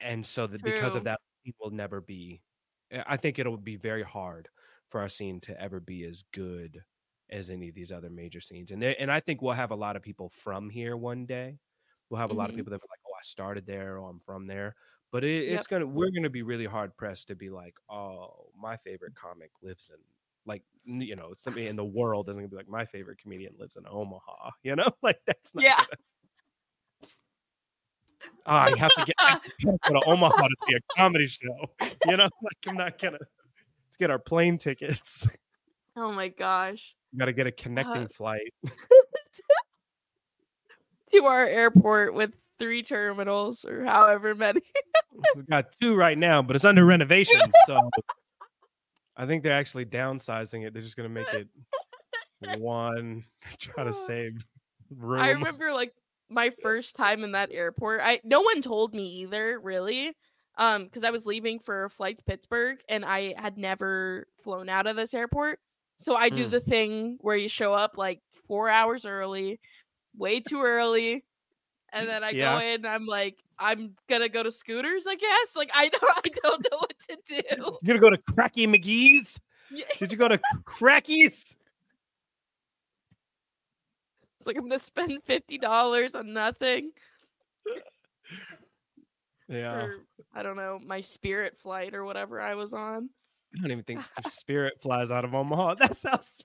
And so that because of that, it will never be I- I think it'll be very hard for our scene to ever be as good as any of these other major scenes. And they, and I think we'll have a lot of people from here one day. We'll have a lot of Mhm. people that are like, "Oh, I started there. or I'm from there." But it, Yep. it's gonna we're gonna be really hard pressed to be like, "Oh, my favorite comic lives in." Like you know, somebody in the world isn't gonna be like my favorite comedian lives in Omaha. You know, like that's not. Yeah. Gonna... Ah, you have to get I have to go to Omaha to see a comedy show. You know, like I'm not gonna. Let's get our plane tickets. Oh my gosh. You got to get a connecting flight. to our airport with three terminals or however many. We've got two right now, but it's under renovation. So I think they're actually downsizing it. They're just gonna make it one, try to save room. I remember like my first time in that airport. I no one told me either, really. Um, because I was leaving for a flight to Pittsburgh and I had never flown out of this airport. So I do Mm. the thing where you show up like four hours early, way too early. And then I Yeah. go in, I'm like, I'm gonna go to scooters, I guess. Like I don't I don't know what to do. You're gonna go to Cracky McGee's? Yeah, Did you go to Crackies? It's like I'm gonna spend fifty dollars on nothing. Yeah. or I don't know, my spirit flight or whatever I was on. I don't even think Spirit flies out of Omaha. That sounds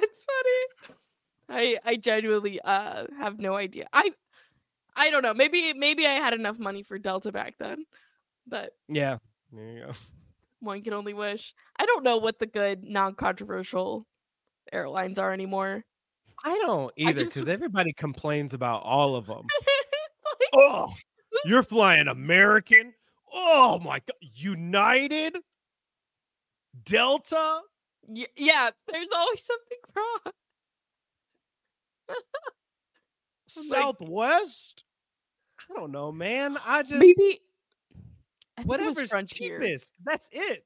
That's funny. I I genuinely uh have no idea. I I don't know. Maybe maybe I had enough money for Delta back then. But yeah. There you go. one can only wish. I don't know what the good non-controversial airlines are anymore. I don't either just- because everybody complains about all of them. Like, Oh, you're flying American? Oh my god, United? Delta? y- yeah, there's always something wrong. Southwest? I don't know, man. I just Maybe I whatever's Frontier. cheapest. That's it.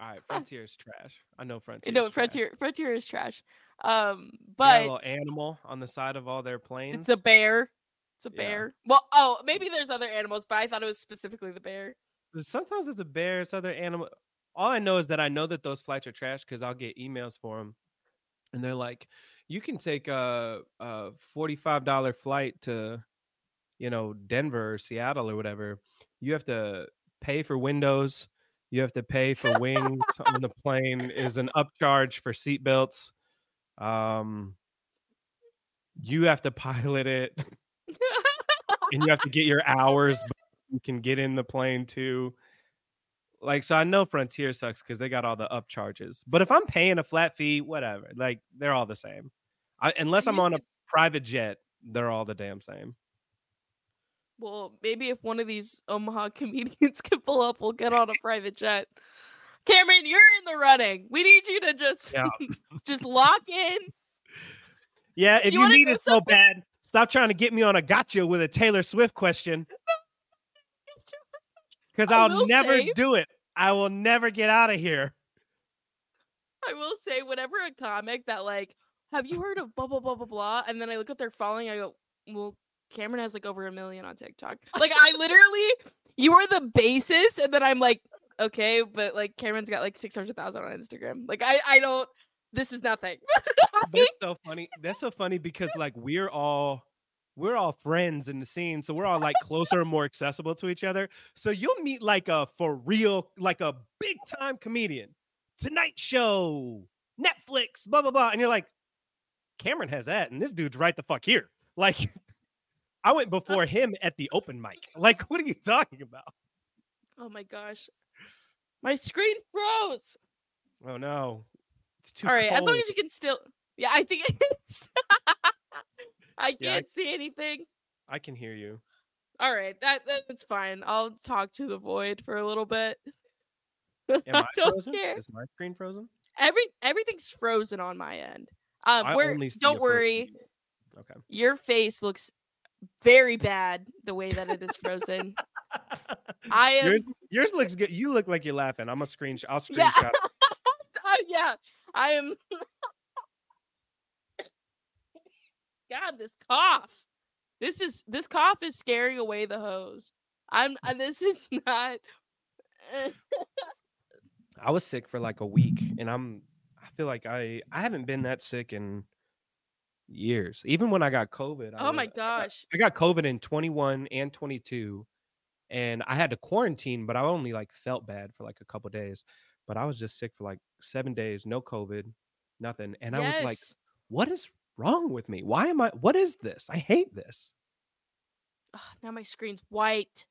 All right, Frontier is trash. I know Frontier. No, Frontier Frontier is trash. Um, but a little animal on the side of all their planes. it's a bear. It's a Yeah. bear. Well, oh, maybe there's other animals, but I thought it was specifically the bear. Sometimes it's a bear, it's other animal. All I know is that I know that those flights are trash because I'll get emails for them, and they're like, "You can take a a forty five dollar flight to, you know, Denver or Seattle or whatever. You have to pay for windows, you have to pay for wings on the plane. Is an upcharge for seatbelts. Um, you have to pilot it." and you have to get your hours you can get in the plane too like so i know frontier sucks because they got all the upcharges but if i'm paying a flat fee whatever like they're all the same I, unless i'm on a private jet they're all the damn same well, maybe if one of these Omaha comedians can pull up, we'll get on a private jet. Cameron, you're in the running. We need you to just Yeah. just lock in. Yeah, if You you, need it so bad, stop trying to get me on a gotcha with a Taylor Swift question. Because I'll never say- do it. I will never get out of here. I will say, whenever a comic that like, have you heard of blah blah blah blah blah, and then I look at their following, I go, well, Cameron has like over a million on TikTok. Like I literally, you are the basis, and then I'm like, okay, but like Cameron's got like six hundred thousand on Instagram. Like I, I don't. This is nothing. That's so funny. That's so funny because like we're all we're all friends in the scene, so we're all like closer and more accessible to each other. So you'll meet like a for real, like a big time comedian, Tonight Show, Netflix, blah blah blah, and you're like, Cameron has that, and this dude's right the fuck here. Like, I went before him at the open mic. Like, what are you talking about? oh my gosh, my screen froze. Oh no, it's too. All right, as long as you can still. Yeah, I think it's. I Yeah, I- can't see anything. I can hear you. All right, that that's fine. I'll talk to the void for a little bit. Am I I don't frozen? care. Is my screen frozen? Every everything's frozen on my end. Um, we're don't worry. Okay. Your face looks very bad the way that it is frozen. I am. yours, yours looks good. You look like you're laughing. I'm a screenshot. I'll Yeah. screenshot. it. Uh, yeah, I am. God, this cough. This is this cough is scaring away the hose. I'm. This is not. I was sick for like a week, and I'm. I feel like I I haven't been that sick in years. Even when I got COVID. Oh my I got- gosh. I got COVID in 21 and 22, and I had to quarantine, but I only like felt bad for like a couple days. But I was just sick for like seven days, no COVID, nothing, and I was like, "What is wrong with me? Why am I? What is this? I hate this." Ugh, now my screen's white.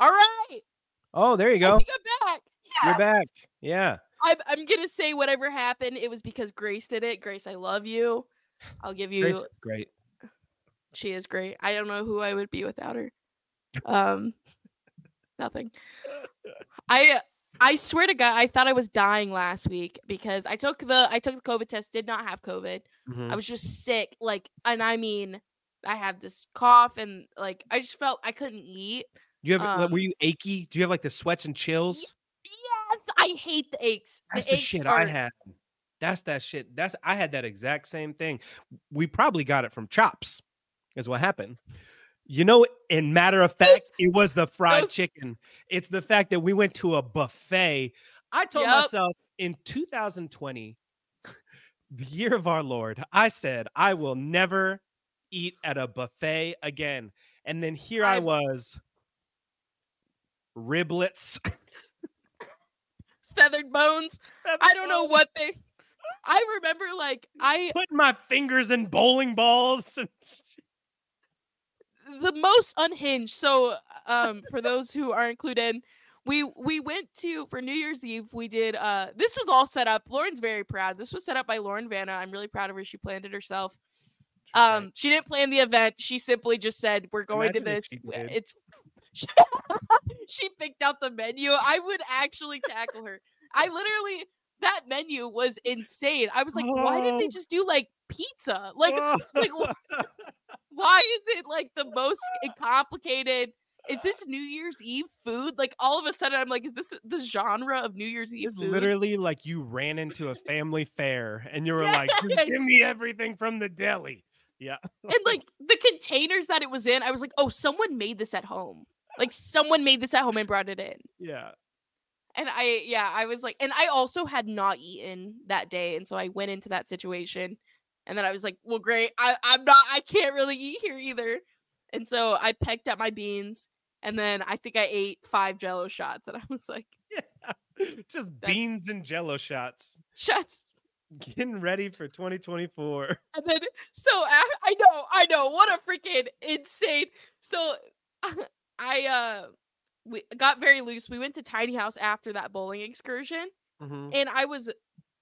All right. Oh, there you go. back. You're back. Yeah. I'm, I'm gonna say whatever happened. It was because Grace did it. Grace, I love you. I'll give you. Grace is great. She is great. I don't know who I would be without her. Um, nothing. I I swear to God, I thought I was dying last week because I took the I took the COVID test. Did not have COVID. Mhm. I was just sick. Like, and I mean, I had this cough and like I just felt I couldn't eat. You have like, were um, you achy? Do you have like the sweats and chills? I hate the aches. That's the the aches shit are, I had. That's that shit. That's I had that exact same thing. We probably got it from Chops, is what happened. You know, in matter of fact, it was the fried chicken. It's the fact that we went to a buffet. I told Yup. myself in 2020, the year of our Lord, I said I will never eat at a buffet again. And then here I I'm- was, riblets. feathered bones. I don't know what they. I remember like I putting my fingers in bowling balls. and the most unhinged. So, um, for those who aren't included, we we went to for New Year's Eve. We did. Uh, this was all set up. Lauren's very proud. This was set up by Lauren Vanna. I'm really proud of her. She planned it herself. Um, she didn't plan the event. She simply just said, "We're going Imagine to this." she w- did. It's. she picked out the menu. I would actually tackle her. I literally that menu was insane. I was like, why didn't they Oh. just do like pizza? Like, like, wh- why is it like the most complicated? Is this New Year's Eve food? Like all of a sudden, I'm like, is this the genre of New Year's Eve It's food? literally like you ran into a Family Fare and you were like, give me everything from the deli. Yeah. and like the containers that it was in, I was like, oh, someone made this at home. Like someone made this at home and brought it in. Yeah. And I, yeah, I was like, and I also had not eaten that day, and so I went into that situation, and then I was like, well, great, I, I'm not, I can't really eat here either, and so I pecked at my beans, and then I think I ate five Jello shots, and I was like, Yeah. Just beans and jello shots. shots, Getting ready for 2024. and then so I, I know, I know, what a freaking insane. So I uh, we got very loose. We went to Tiny House after that bowling excursion. Mhm. and I was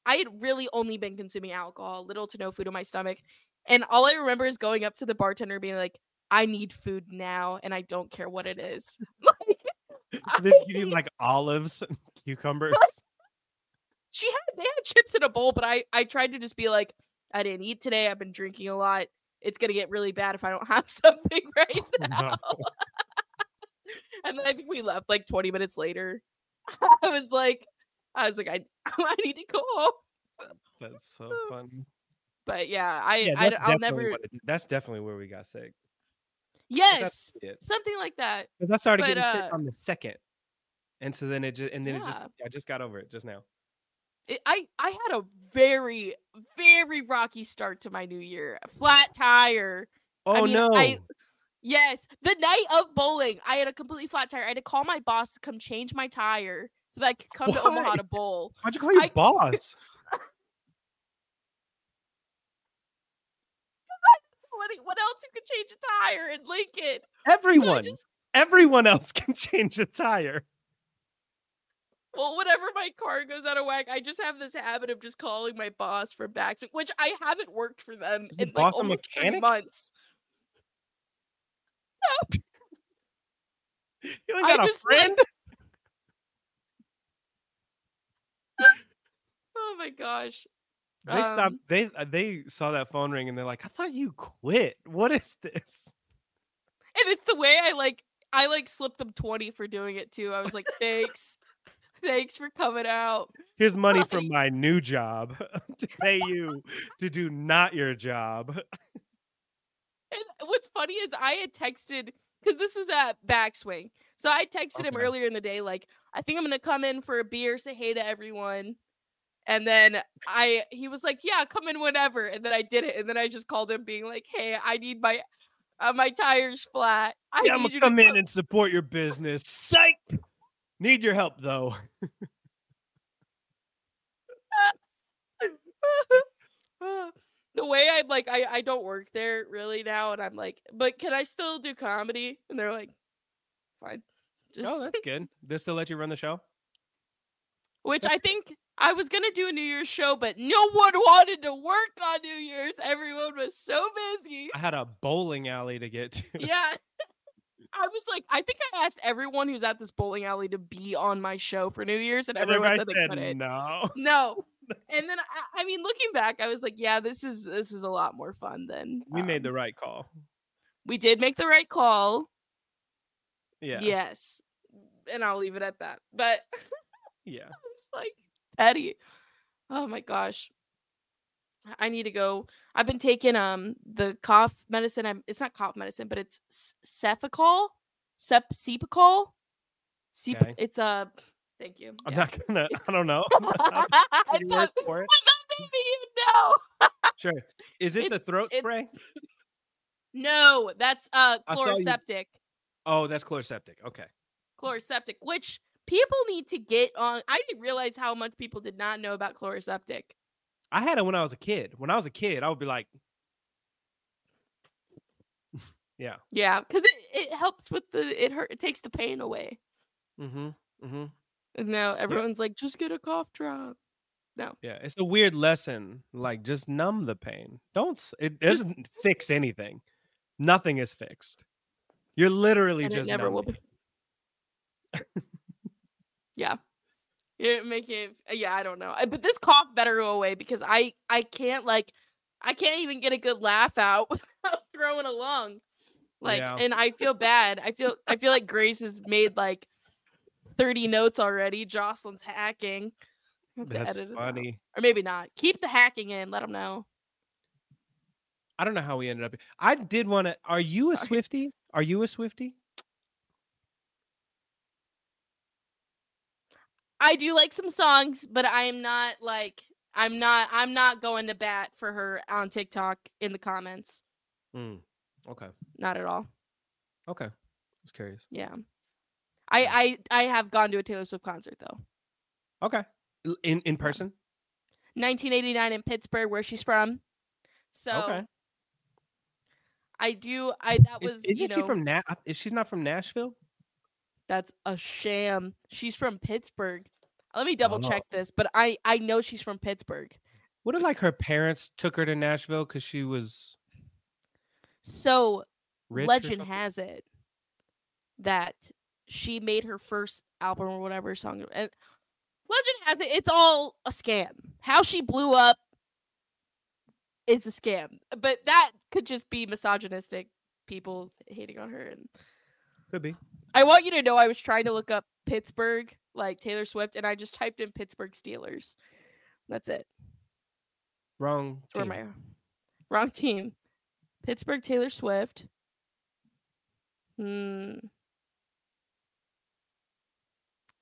I had really only been consuming alcohol, little to no food in my stomach. And all I remember is going up to the bartender being like, I need food now and I don't care what it is. like you like olives and cucumbers. she had they had chips in a bowl, but I I tried to just be like, I didn't eat today. I've been drinking a lot. It's gonna get really bad if I don't have something right now. No. And then I think we left like 20 minutes later. I was like, I was like, I I need to go home. That's so funny. But yeah, I, Yeah, I I'll never. it- that's definitely where we got sick. Yes, something like that. 'Cause I started But, getting sick uh, on the second, and so then it just and then it just I just got over it just now. It, I I had a very very rocky start to my new year. A flat tire. Oh mean, no! I- Yes, the night of bowling, I had a completely flat tire. I had to call my boss to come change my tire so that I could come to Omaha to bowl. Why'd you call your I- boss? What, what else you could change a tire in Lincoln? So Everyone, just everyone else can change a tire. well, whenever my car goes out of whack, I just have this habit of just calling my boss for backswing, which I haven't worked for them Is in like almost three mechanic? Months. You ain't got a just, like, friend. Oh my gosh. They stopped. Um, They uh, they saw that phone ring and they're like, "I thought you quit. What is this?" And it's the way I like I like slipped them 20 for doing it too. I was like, thanks. thanks for coming out. Here's money from my new job to pay you to do not your job. And what's funny is I had texted because this was at backswing. So I texted him earlier in the day, like, I think I'm gonna come in for a beer, say hey to everyone. And then I he was like, Yeah, come in whenever. And then I did it. And then I just called him being like, Hey, I need my uh, my tires flat. I yeah, I'm gonna you to come in and support your business. Psych. Need your help though. the way I'm like, I, I don't work there really now, and I'm like, but can I still do comedy? And they're like, fine. Oh, Just Oh, that's good. This to let you run the show. which I think I was gonna do a New Year's show, but no one wanted to work on New Year's. Everyone was so busy. I had a bowling alley to get to. Yeah. I was like, I think I asked everyone who's at this bowling alley to be on my show for New Year's, and everyone everybody said they said couldn't. no. No. And then I, I mean, looking back, I was like, yeah, this is this is a lot more fun than We made um, the right call. we did make the right call. Yeah. Yes. And I'll leave it at that. But Yeah. it's like petty. Oh my gosh. I- need to go. I've been taking um the cough medicine. I'm it's not cough medicine, but it's s- Cepacol, Cep Cepacol. Cep- Okay. It's a. thank you. I'm yeah. not gonna. I don't know. I Take your word thought, for it. I thought maybe you know. Sure. Is it the throat spray? No, that's uh Chloraseptic. Oh, that's Chloraseptic. Okay. Chloraseptic, which people need to get on. I didn't realize how much people did not know about Chloraseptic. I had it when I was a kid. When I was a kid, I would be like, yeah. Yeah, because it, it helps with the it hurt. It takes the pain away. Mm-hmm. Mm-hmm. And now everyone's like, just get a cough drop. No. Yeah. It's a weird lesson. Like, just numb the pain. Don't. s- It Just- doesn't fix anything. Nothing is fixed. You're literally and it just never will numbing. be. yeah. You're making it, uh, yeah, I don't know. Uh, But this cough better go away because I I can't like I can't even get a good laugh out without throwing a lung. Like Yeah. and I feel bad. I feel I feel like Grace has made like 30 notes already. Joslyne's hacking. I That's edit it out. funny. Or maybe not. Keep the hacking in. Let them know. I don't know how we ended up. here. I did want to. Are you a Sorry. Swifty? Are you a Swifty? I do like some songs, but I am not like I'm not I'm not going to bat for her on TikTok in the comments. Mm. Okay. Not at all. Okay. Just curious. Yeah. I I I have gone to a Taylor Swift concert though. Okay. In in person. 1989 in Pittsburgh where she's from. So Okay. I do I that was isn't you she know from Na- Is she not from Nashville? that's a sham. She's from Pittsburgh. Let me double Oh. check this, but I I know she's from Pittsburgh. What if like her parents took her to Nashville because she was So legend has it that she made her first album or whatever song and legend has it it's all a scam how she blew up is a scam. But that could just be misogynistic people hating on her and Could be. I want you to know I was trying to look up Pittsburgh, like Taylor Swift, and I just typed in Pittsburgh Steelers. That's it. Wrong. Where team. am I? Wrong team. Pittsburgh Taylor Swift. Hmm.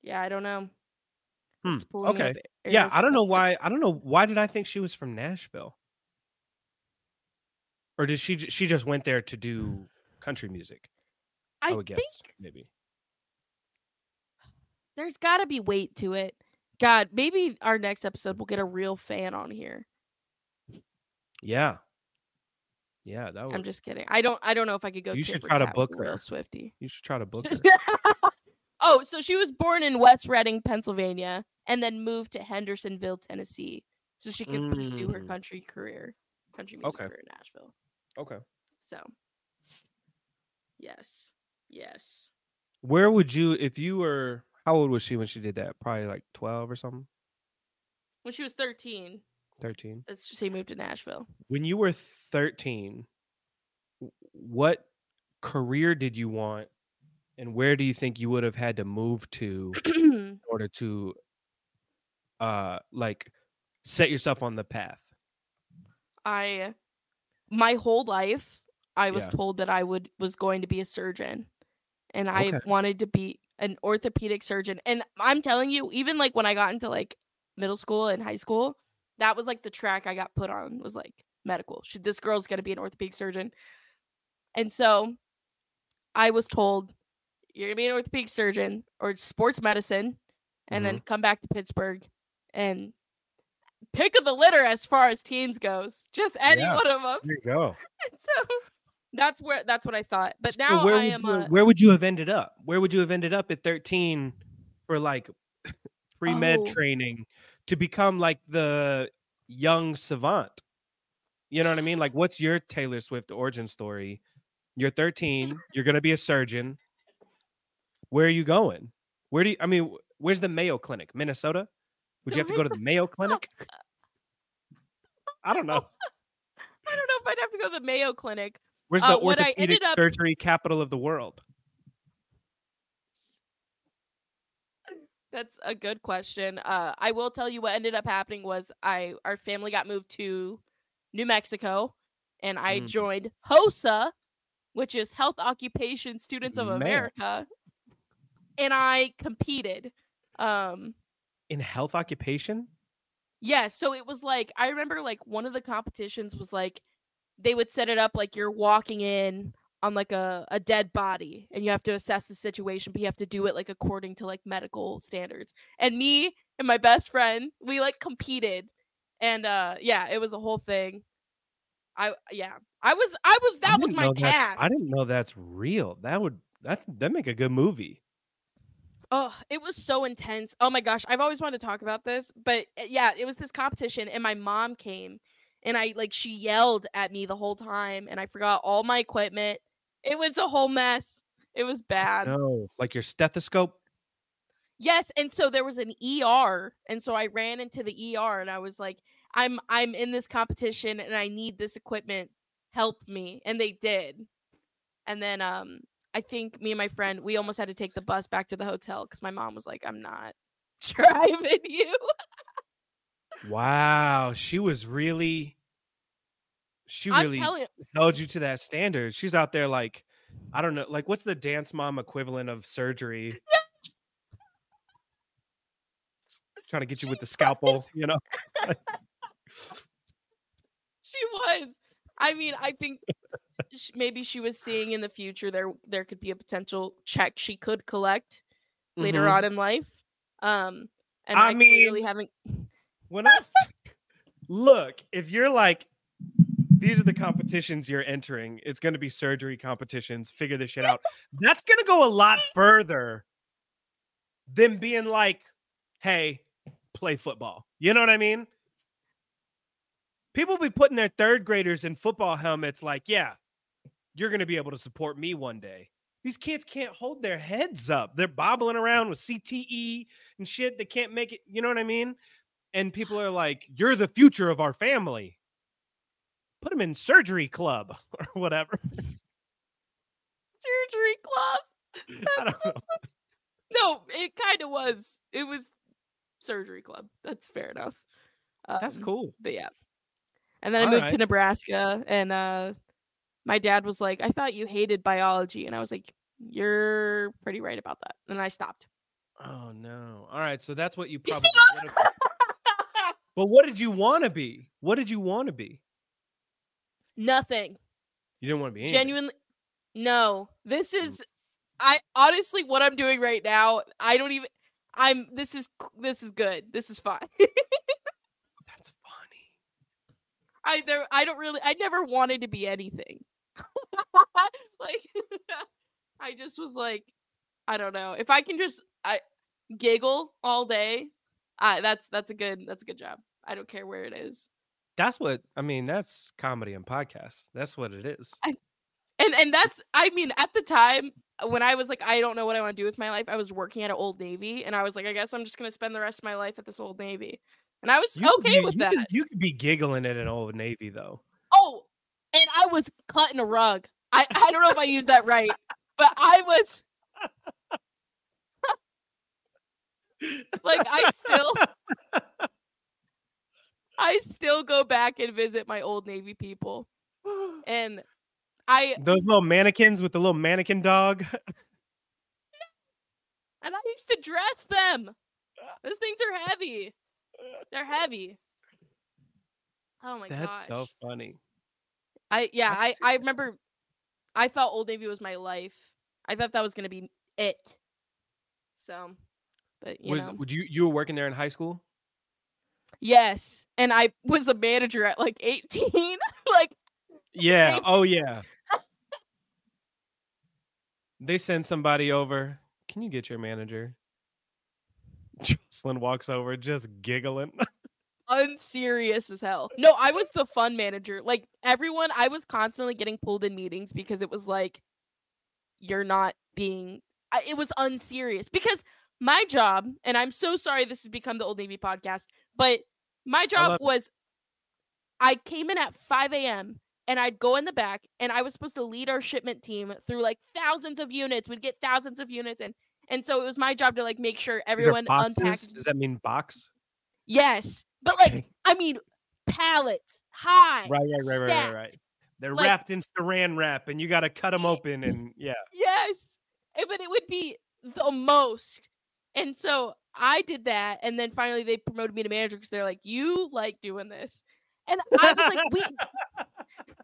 Yeah, I don't know. Hmm, It's pulling okay. up Yeah, I don't know why. I don't know why did I think she was from Nashville, or did she? She just went there to do country music? I would guess. think Maybe. there's got to be weight to it. God, maybe our next episode we'll get a real fan on here. Yeah. Yeah, that would. I'm just kidding. I don't. I don't know if I could go. You should try to book a real her. Swifty. You should try to book her. oh, so she was born in West Reading, Pennsylvania, and then moved to Hendersonville, Tennessee, so she could pursue her Mm. country career, country music Okay. career in Nashville. Okay. So, yes, yes. Where would you, if you were, how old was she when she did that? Probably like 12 or something, When she was 13, 13. let's just say moved to Nashville. When you were 13, what career did you want? And where do you think you would have had to move to in order to, uh, like set yourself on the path? I, my whole life, I was Yeah. told that I would was going to be a surgeon, and I Okay. wanted to be an orthopedic surgeon. And I'm telling you, even like when I got into like middle school and high school, that was like the track I got put on was like medical. should this girl's gonna be an orthopedic surgeon, and so I was told you're gonna be an orthopedic surgeon or sports medicine, and then mm-hmm. come back to Pittsburgh and pick of the litter as far as teams goes. Just any Yeah. one of them. There you go. so that's where that's what I thought. But So now where I would am you, a where would you have ended up? Where would you have ended up at 13 for like pre med Oh. training to become like the young savant? You know what I mean? Like, what's your Taylor Swift origin story? You're 13, you're going to be a surgeon. Where are you going? Where do you, I mean, where's the Mayo Clinic? Minnesota? Would you have to go to the Mayo Clinic? I don't know. I don't know if I'd have to go to the Mayo Clinic. Where's Uh, the I orthopedic up- surgery capital of the world? That's a good question. Uh, I will tell you what ended up happening was I our family got moved to New Mexico, and I Mm. joined HOSA, which is Health Occupation Students of Man. America, and I competed. Um, In health occupation? Yeah, so it was like I remember like one of the competitions was like they would set it up like you're walking in on like a, a dead body and you have to assess the situation, but you have to do it like according to like medical standards. And me and my best friend, we like competed. And uh yeah, it was a whole thing. I yeah. I was I was I that was my path. I didn't know that's real. That would that that make a good movie. Oh, it was so intense. Oh my gosh, I've always wanted to talk about this, but uh, yeah, it was this competition and my mom came and I like she yelled at me the whole time and I forgot all my equipment. It was a whole mess. It was bad. No, like your stethoscope. Yes, and so there was an ER and so I ran into the ER and I was like I'm I'm in this competition and I need this equipment. Help me. And they did. And then um I think me and my friend we almost had to take the bus back to the hotel cuz my mom was like I'm not driving you. Wow, she was really she really held you to that standard. She's out there like I don't know, like what's the dance mom equivalent of surgery? Trying to get you with the scalpel, you know? she was. I mean, I think maybe she was seeing in the future there there could be a potential check she could collect later Mhm. on in life. Um and I I, mean- haven't When I look, if you're like, these are the competitions you're entering, it's going to be surgery competitions. Figure this shit out. That's going to go a lot further than being like, hey, play football. You know what I mean? People be putting their third graders in football helmets like, yeah, you're going to be able to support me one day. These kids can't hold their heads up. They're bobbling around with CTE and shit. They can't make it. You know what I mean? and people are like, "You're the future of our family." put them in surgery club or whatever. Surgery club. That's. No, it kind of was. It was surgery club. That's fair enough. That's Um, cool. But yeah. And then I moved to Nebraska and uh my dad was like, I thought you hated biology. And I was like, You're pretty right about that. And I stopped. Oh no. All right, so that's what you You probably see But what did you want to be? What did you want to be? Nothing. You didn't want to be anything. Genuinely no. This Mm. is I honestly what I'm doing right now, I don't even I'm this is this is good. This is fine. I there I don't really I never wanted to be anything. like I just was like I don't know. If I can just I giggle all day, I that's that's a good that's a good job. I don't care where it is. That's what I mean. That's comedy and podcast. That's what it is. And and that's I mean at the time uh, when I was like I don't know what I want to do with my life, I was working at an old navy and I was like I guess I'm just going to spend the rest of my life at this old navy. And I was You okay be- with you that. Could, you could be giggling at an old navy though. Oh, and I was cutting a rug. I, I don't know if I used that right, but I was like I still I still go back and visit my old Navy people. And I Those little mannequins with the little mannequin dog. and I used to dress them. Those things are heavy. They're heavy. Oh my god. That's gosh. so funny. I yeah, I I remember I thought Old Navy was my life. I thought that was gonna be it. So, but you was know, would you you were working there in high school? yes, and I was a manager at like eighteen. like, Yeah. Maybe. Oh yeah. they send somebody over. Can you get your manager? Joslyne walks over, just giggling. unserious as hell. No, I was the fun manager. Like everyone, I was constantly getting pulled in meetings because it was like, you're not being. I, it was unserious because my job, and I'm so sorry this has become the Old Navy podcast, but my job it. was, I came in at 5 a.m. and I'd go in the back and I was supposed to lead our shipment team through like thousands of units. We'd get thousands of units and. And so it was my job to like make sure everyone unpacked. Does that mean box? Yes, but like I mean, pallets high. Right, right, right, right, right, right. They're Like- wrapped in saran wrap, and you got to cut them open, and yeah. Yes, but it would be the most. And so I did that, and then finally they promoted me to manager because they're like, "You like doing this," and I was like, "We."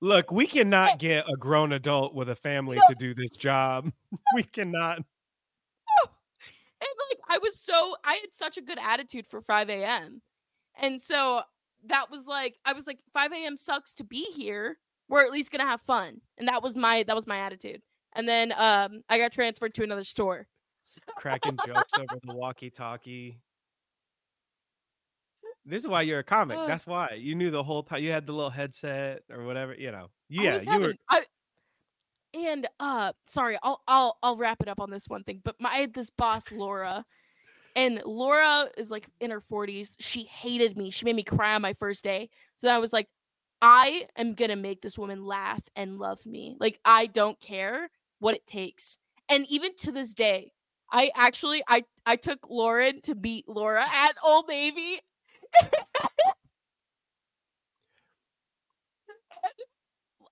Look, we cannot get a grown adult with a family No. to do this job. we cannot. And like I was so I had such a good attitude for 5 a.m. And so that was like I was like 5 a.m. sucks to be here. We're at least gonna have fun. And that was my that was my attitude. And then um I got transferred to another store. So, cracking jokes over the walkie-talkie. This is why you're a comic. Ugh. That's why you knew the whole time. You had the little headset or whatever. You know. Yeah, you were. I, and uh sorry, I'll I'll I'll wrap it up on this one thing. But my I had this boss, Laura. And Laura is like in her 40s. She hated me. She made me cry on my first day. So I was like, I am gonna make this woman laugh and love me. Like I don't care what it takes. And even to this day, I actually I I took Lauren to beat Laura at Old Navy.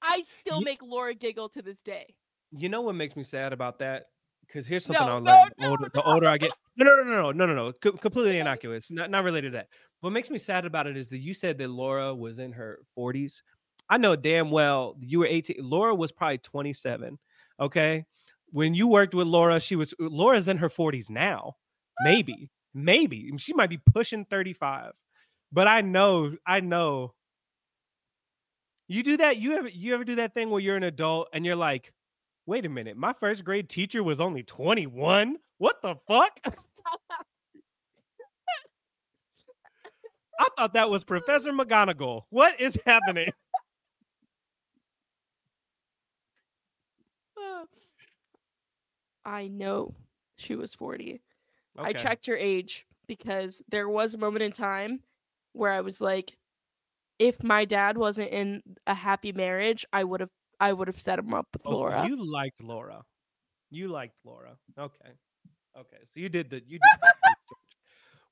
I still make Laura giggle to this day. You know what makes me sad about that? Because here's something No, I'll no, no, older, the older I get. No, no, no, no, no, no, no, Co- completely innocuous. Not not related to that. What makes me sad about it is that you said that Laura was in her 40s. I know damn well you were 18. Laura was probably 27. Okay. When you worked with Laura, she was Laura's in her 40s now. Maybe, maybe she might be pushing 35. But I know, I know. You do that. You ever you ever do that thing where you're an adult and you're like, wait a minute, my first grade teacher was only 21. What the fuck? I thought that was Professor McGonagall. What is happening? I know she was 40. I checked her age because there was a moment in time where I was like, if my dad wasn't in a happy marriage, I would have I would have set him up with Oh, Laura. You liked Laura. You liked Laura. Okay. Okay. So you did the you did.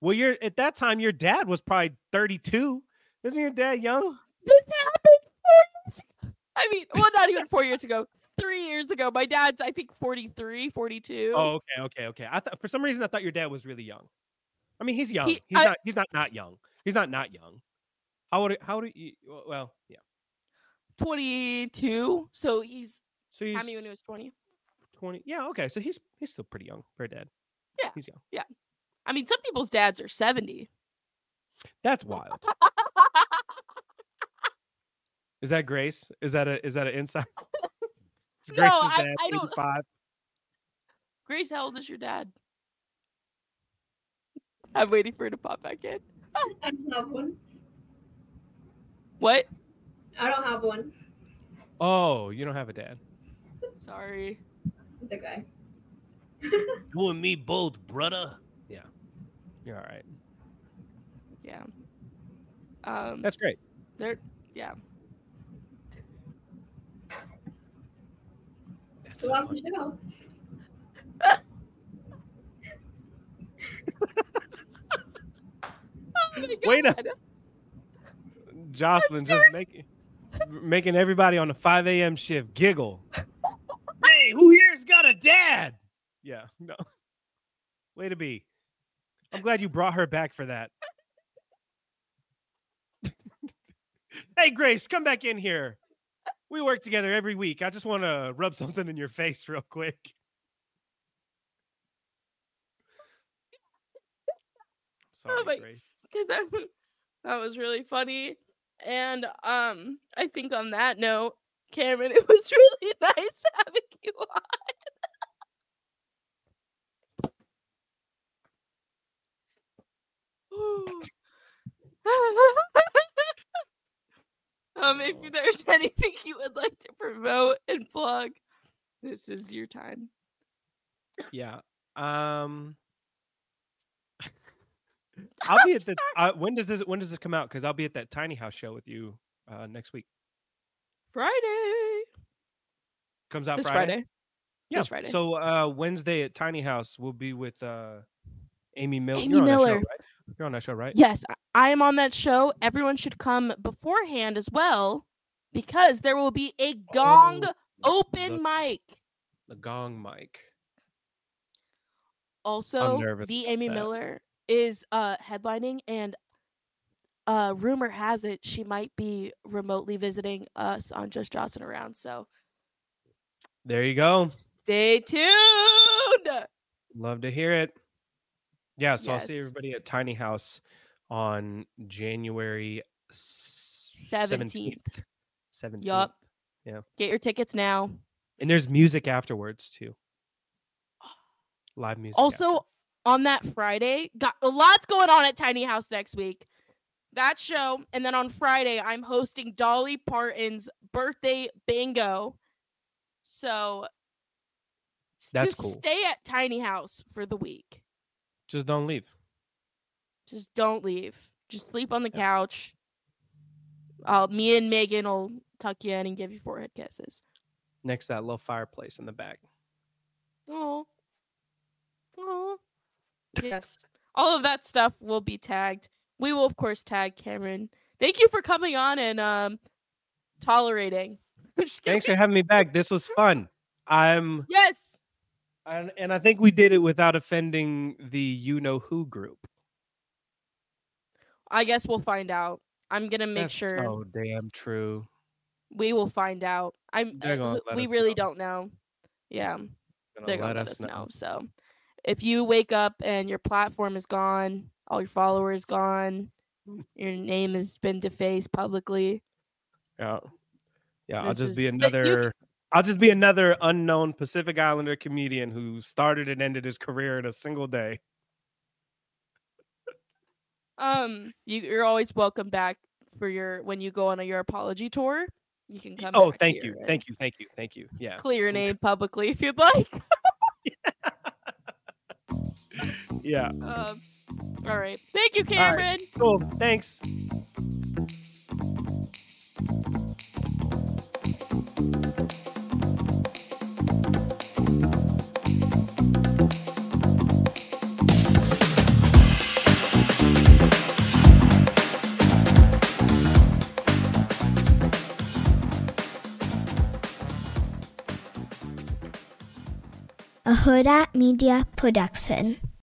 Well, you're at that time your dad was probably 32. Isn't your dad young? Oh, this happened four years. I mean, well, not even four years ago. Three years ago. My dad's, I think, 43, 42. Oh, okay, okay, okay. I thought for some reason I thought your dad was really young. I mean, he's young. He- he's I- not. He's not not young. He's not not young. How old? How old? are you- Well, yeah. 22. So he's So he's had me when he was 20. 20. Yeah. Okay. So he's he's still pretty young for a dad. Yeah. He's young. Yeah. I mean, some people's dads are 70. That's wild. Is that Grace? Is that a is that an insight? No, Grace's I- dad I don't- 85? Grace, how old is your dad? I'm waiting for her to pop back in. I don't have one. What? I don't have one. Oh, you don't have a dad. Sorry. It's okay. You and me both, brother. Yeah. You're all right. Yeah. Um, That's great. they're yeah. That's So so that's funny. the show. Oh Wait a- God. Joslyne just making making everybody on the 5 a.m. shift giggle. hey, who here's got a dad? Yeah, no. Way to be. I'm glad you brought her back for that. hey, Grace, come back in here. We work together every week. I just want to rub something in your face real quick. Sorry, oh my- Grace. Because that, that was really funny. And um, I think on that note, Cameron, it was really nice having you on. um, if there's anything you would like to promote and plug, this is your time. Yeah. Um I'll be at the uh, when does this when does this come out? Because I'll be at that tiny house show with you uh next week. Friday. Comes out Friday. Friday. Yeah. This Friday. So uh Wednesday at Tiny House we'll be with uh Amy Miller. Amy You're on that Miller. show, right? You're on that show, right? Yes, I- am on that show. Everyone should come beforehand as well because there will be a gong Oh, open the- mic. The gong mic. Also, the Amy. Miller is uh headlining and uh rumor has it she might be remotely visiting us on Just Jossin' Around. So There you go. stay tuned. Love to hear it. Yeah, so I'll see everybody at Tiny House on January Seventeenth. 17th. 17th. Yup. Yeah. Get your tickets now. And there's music afterwards too. Live music. Also, after. On that Friday, got a lot's going on at Tiny House next week. That show, and then on Friday, I'm hosting Dolly Parton's birthday bingo. So That's just cool. stay at Tiny House for the week. just don't leave. Just don't leave. Just sleep on the Yeah. couch. Uh, me and Megan will tuck you in and give you forehead kisses. Next to that little fireplace in the back. Oh. Oh. Yes. All of that stuff will be tagged. We will of course tag Cameron. Thank you for coming on and um tolerating. Thanks for having me back. This was fun. I'm Yes. and, and I think we did it without offending the you know who group. I guess we'll find out. I'm gonna make That's sure So damn true. we will find out. I'm uh, we really know. don't know. Yeah. They're gonna let us know. So if you wake up and your platform is gone, all your followers gone, Mm. your name has been defaced publicly. Yeah. Yeah, I'll just is- be another I'll just be another unknown Pacific Islander comedian who started and ended his career in a single day. Um, you, you're always welcome back for your when you go on a, your apology tour. You can come. Oh, thank you. Thank you. Thank you. Thank you. Yeah. Clear your name publicly if you'd like. yeah. Um, all right. Thank you, Cameron. Right. Cool. Thanks. a Hurrdat Media production.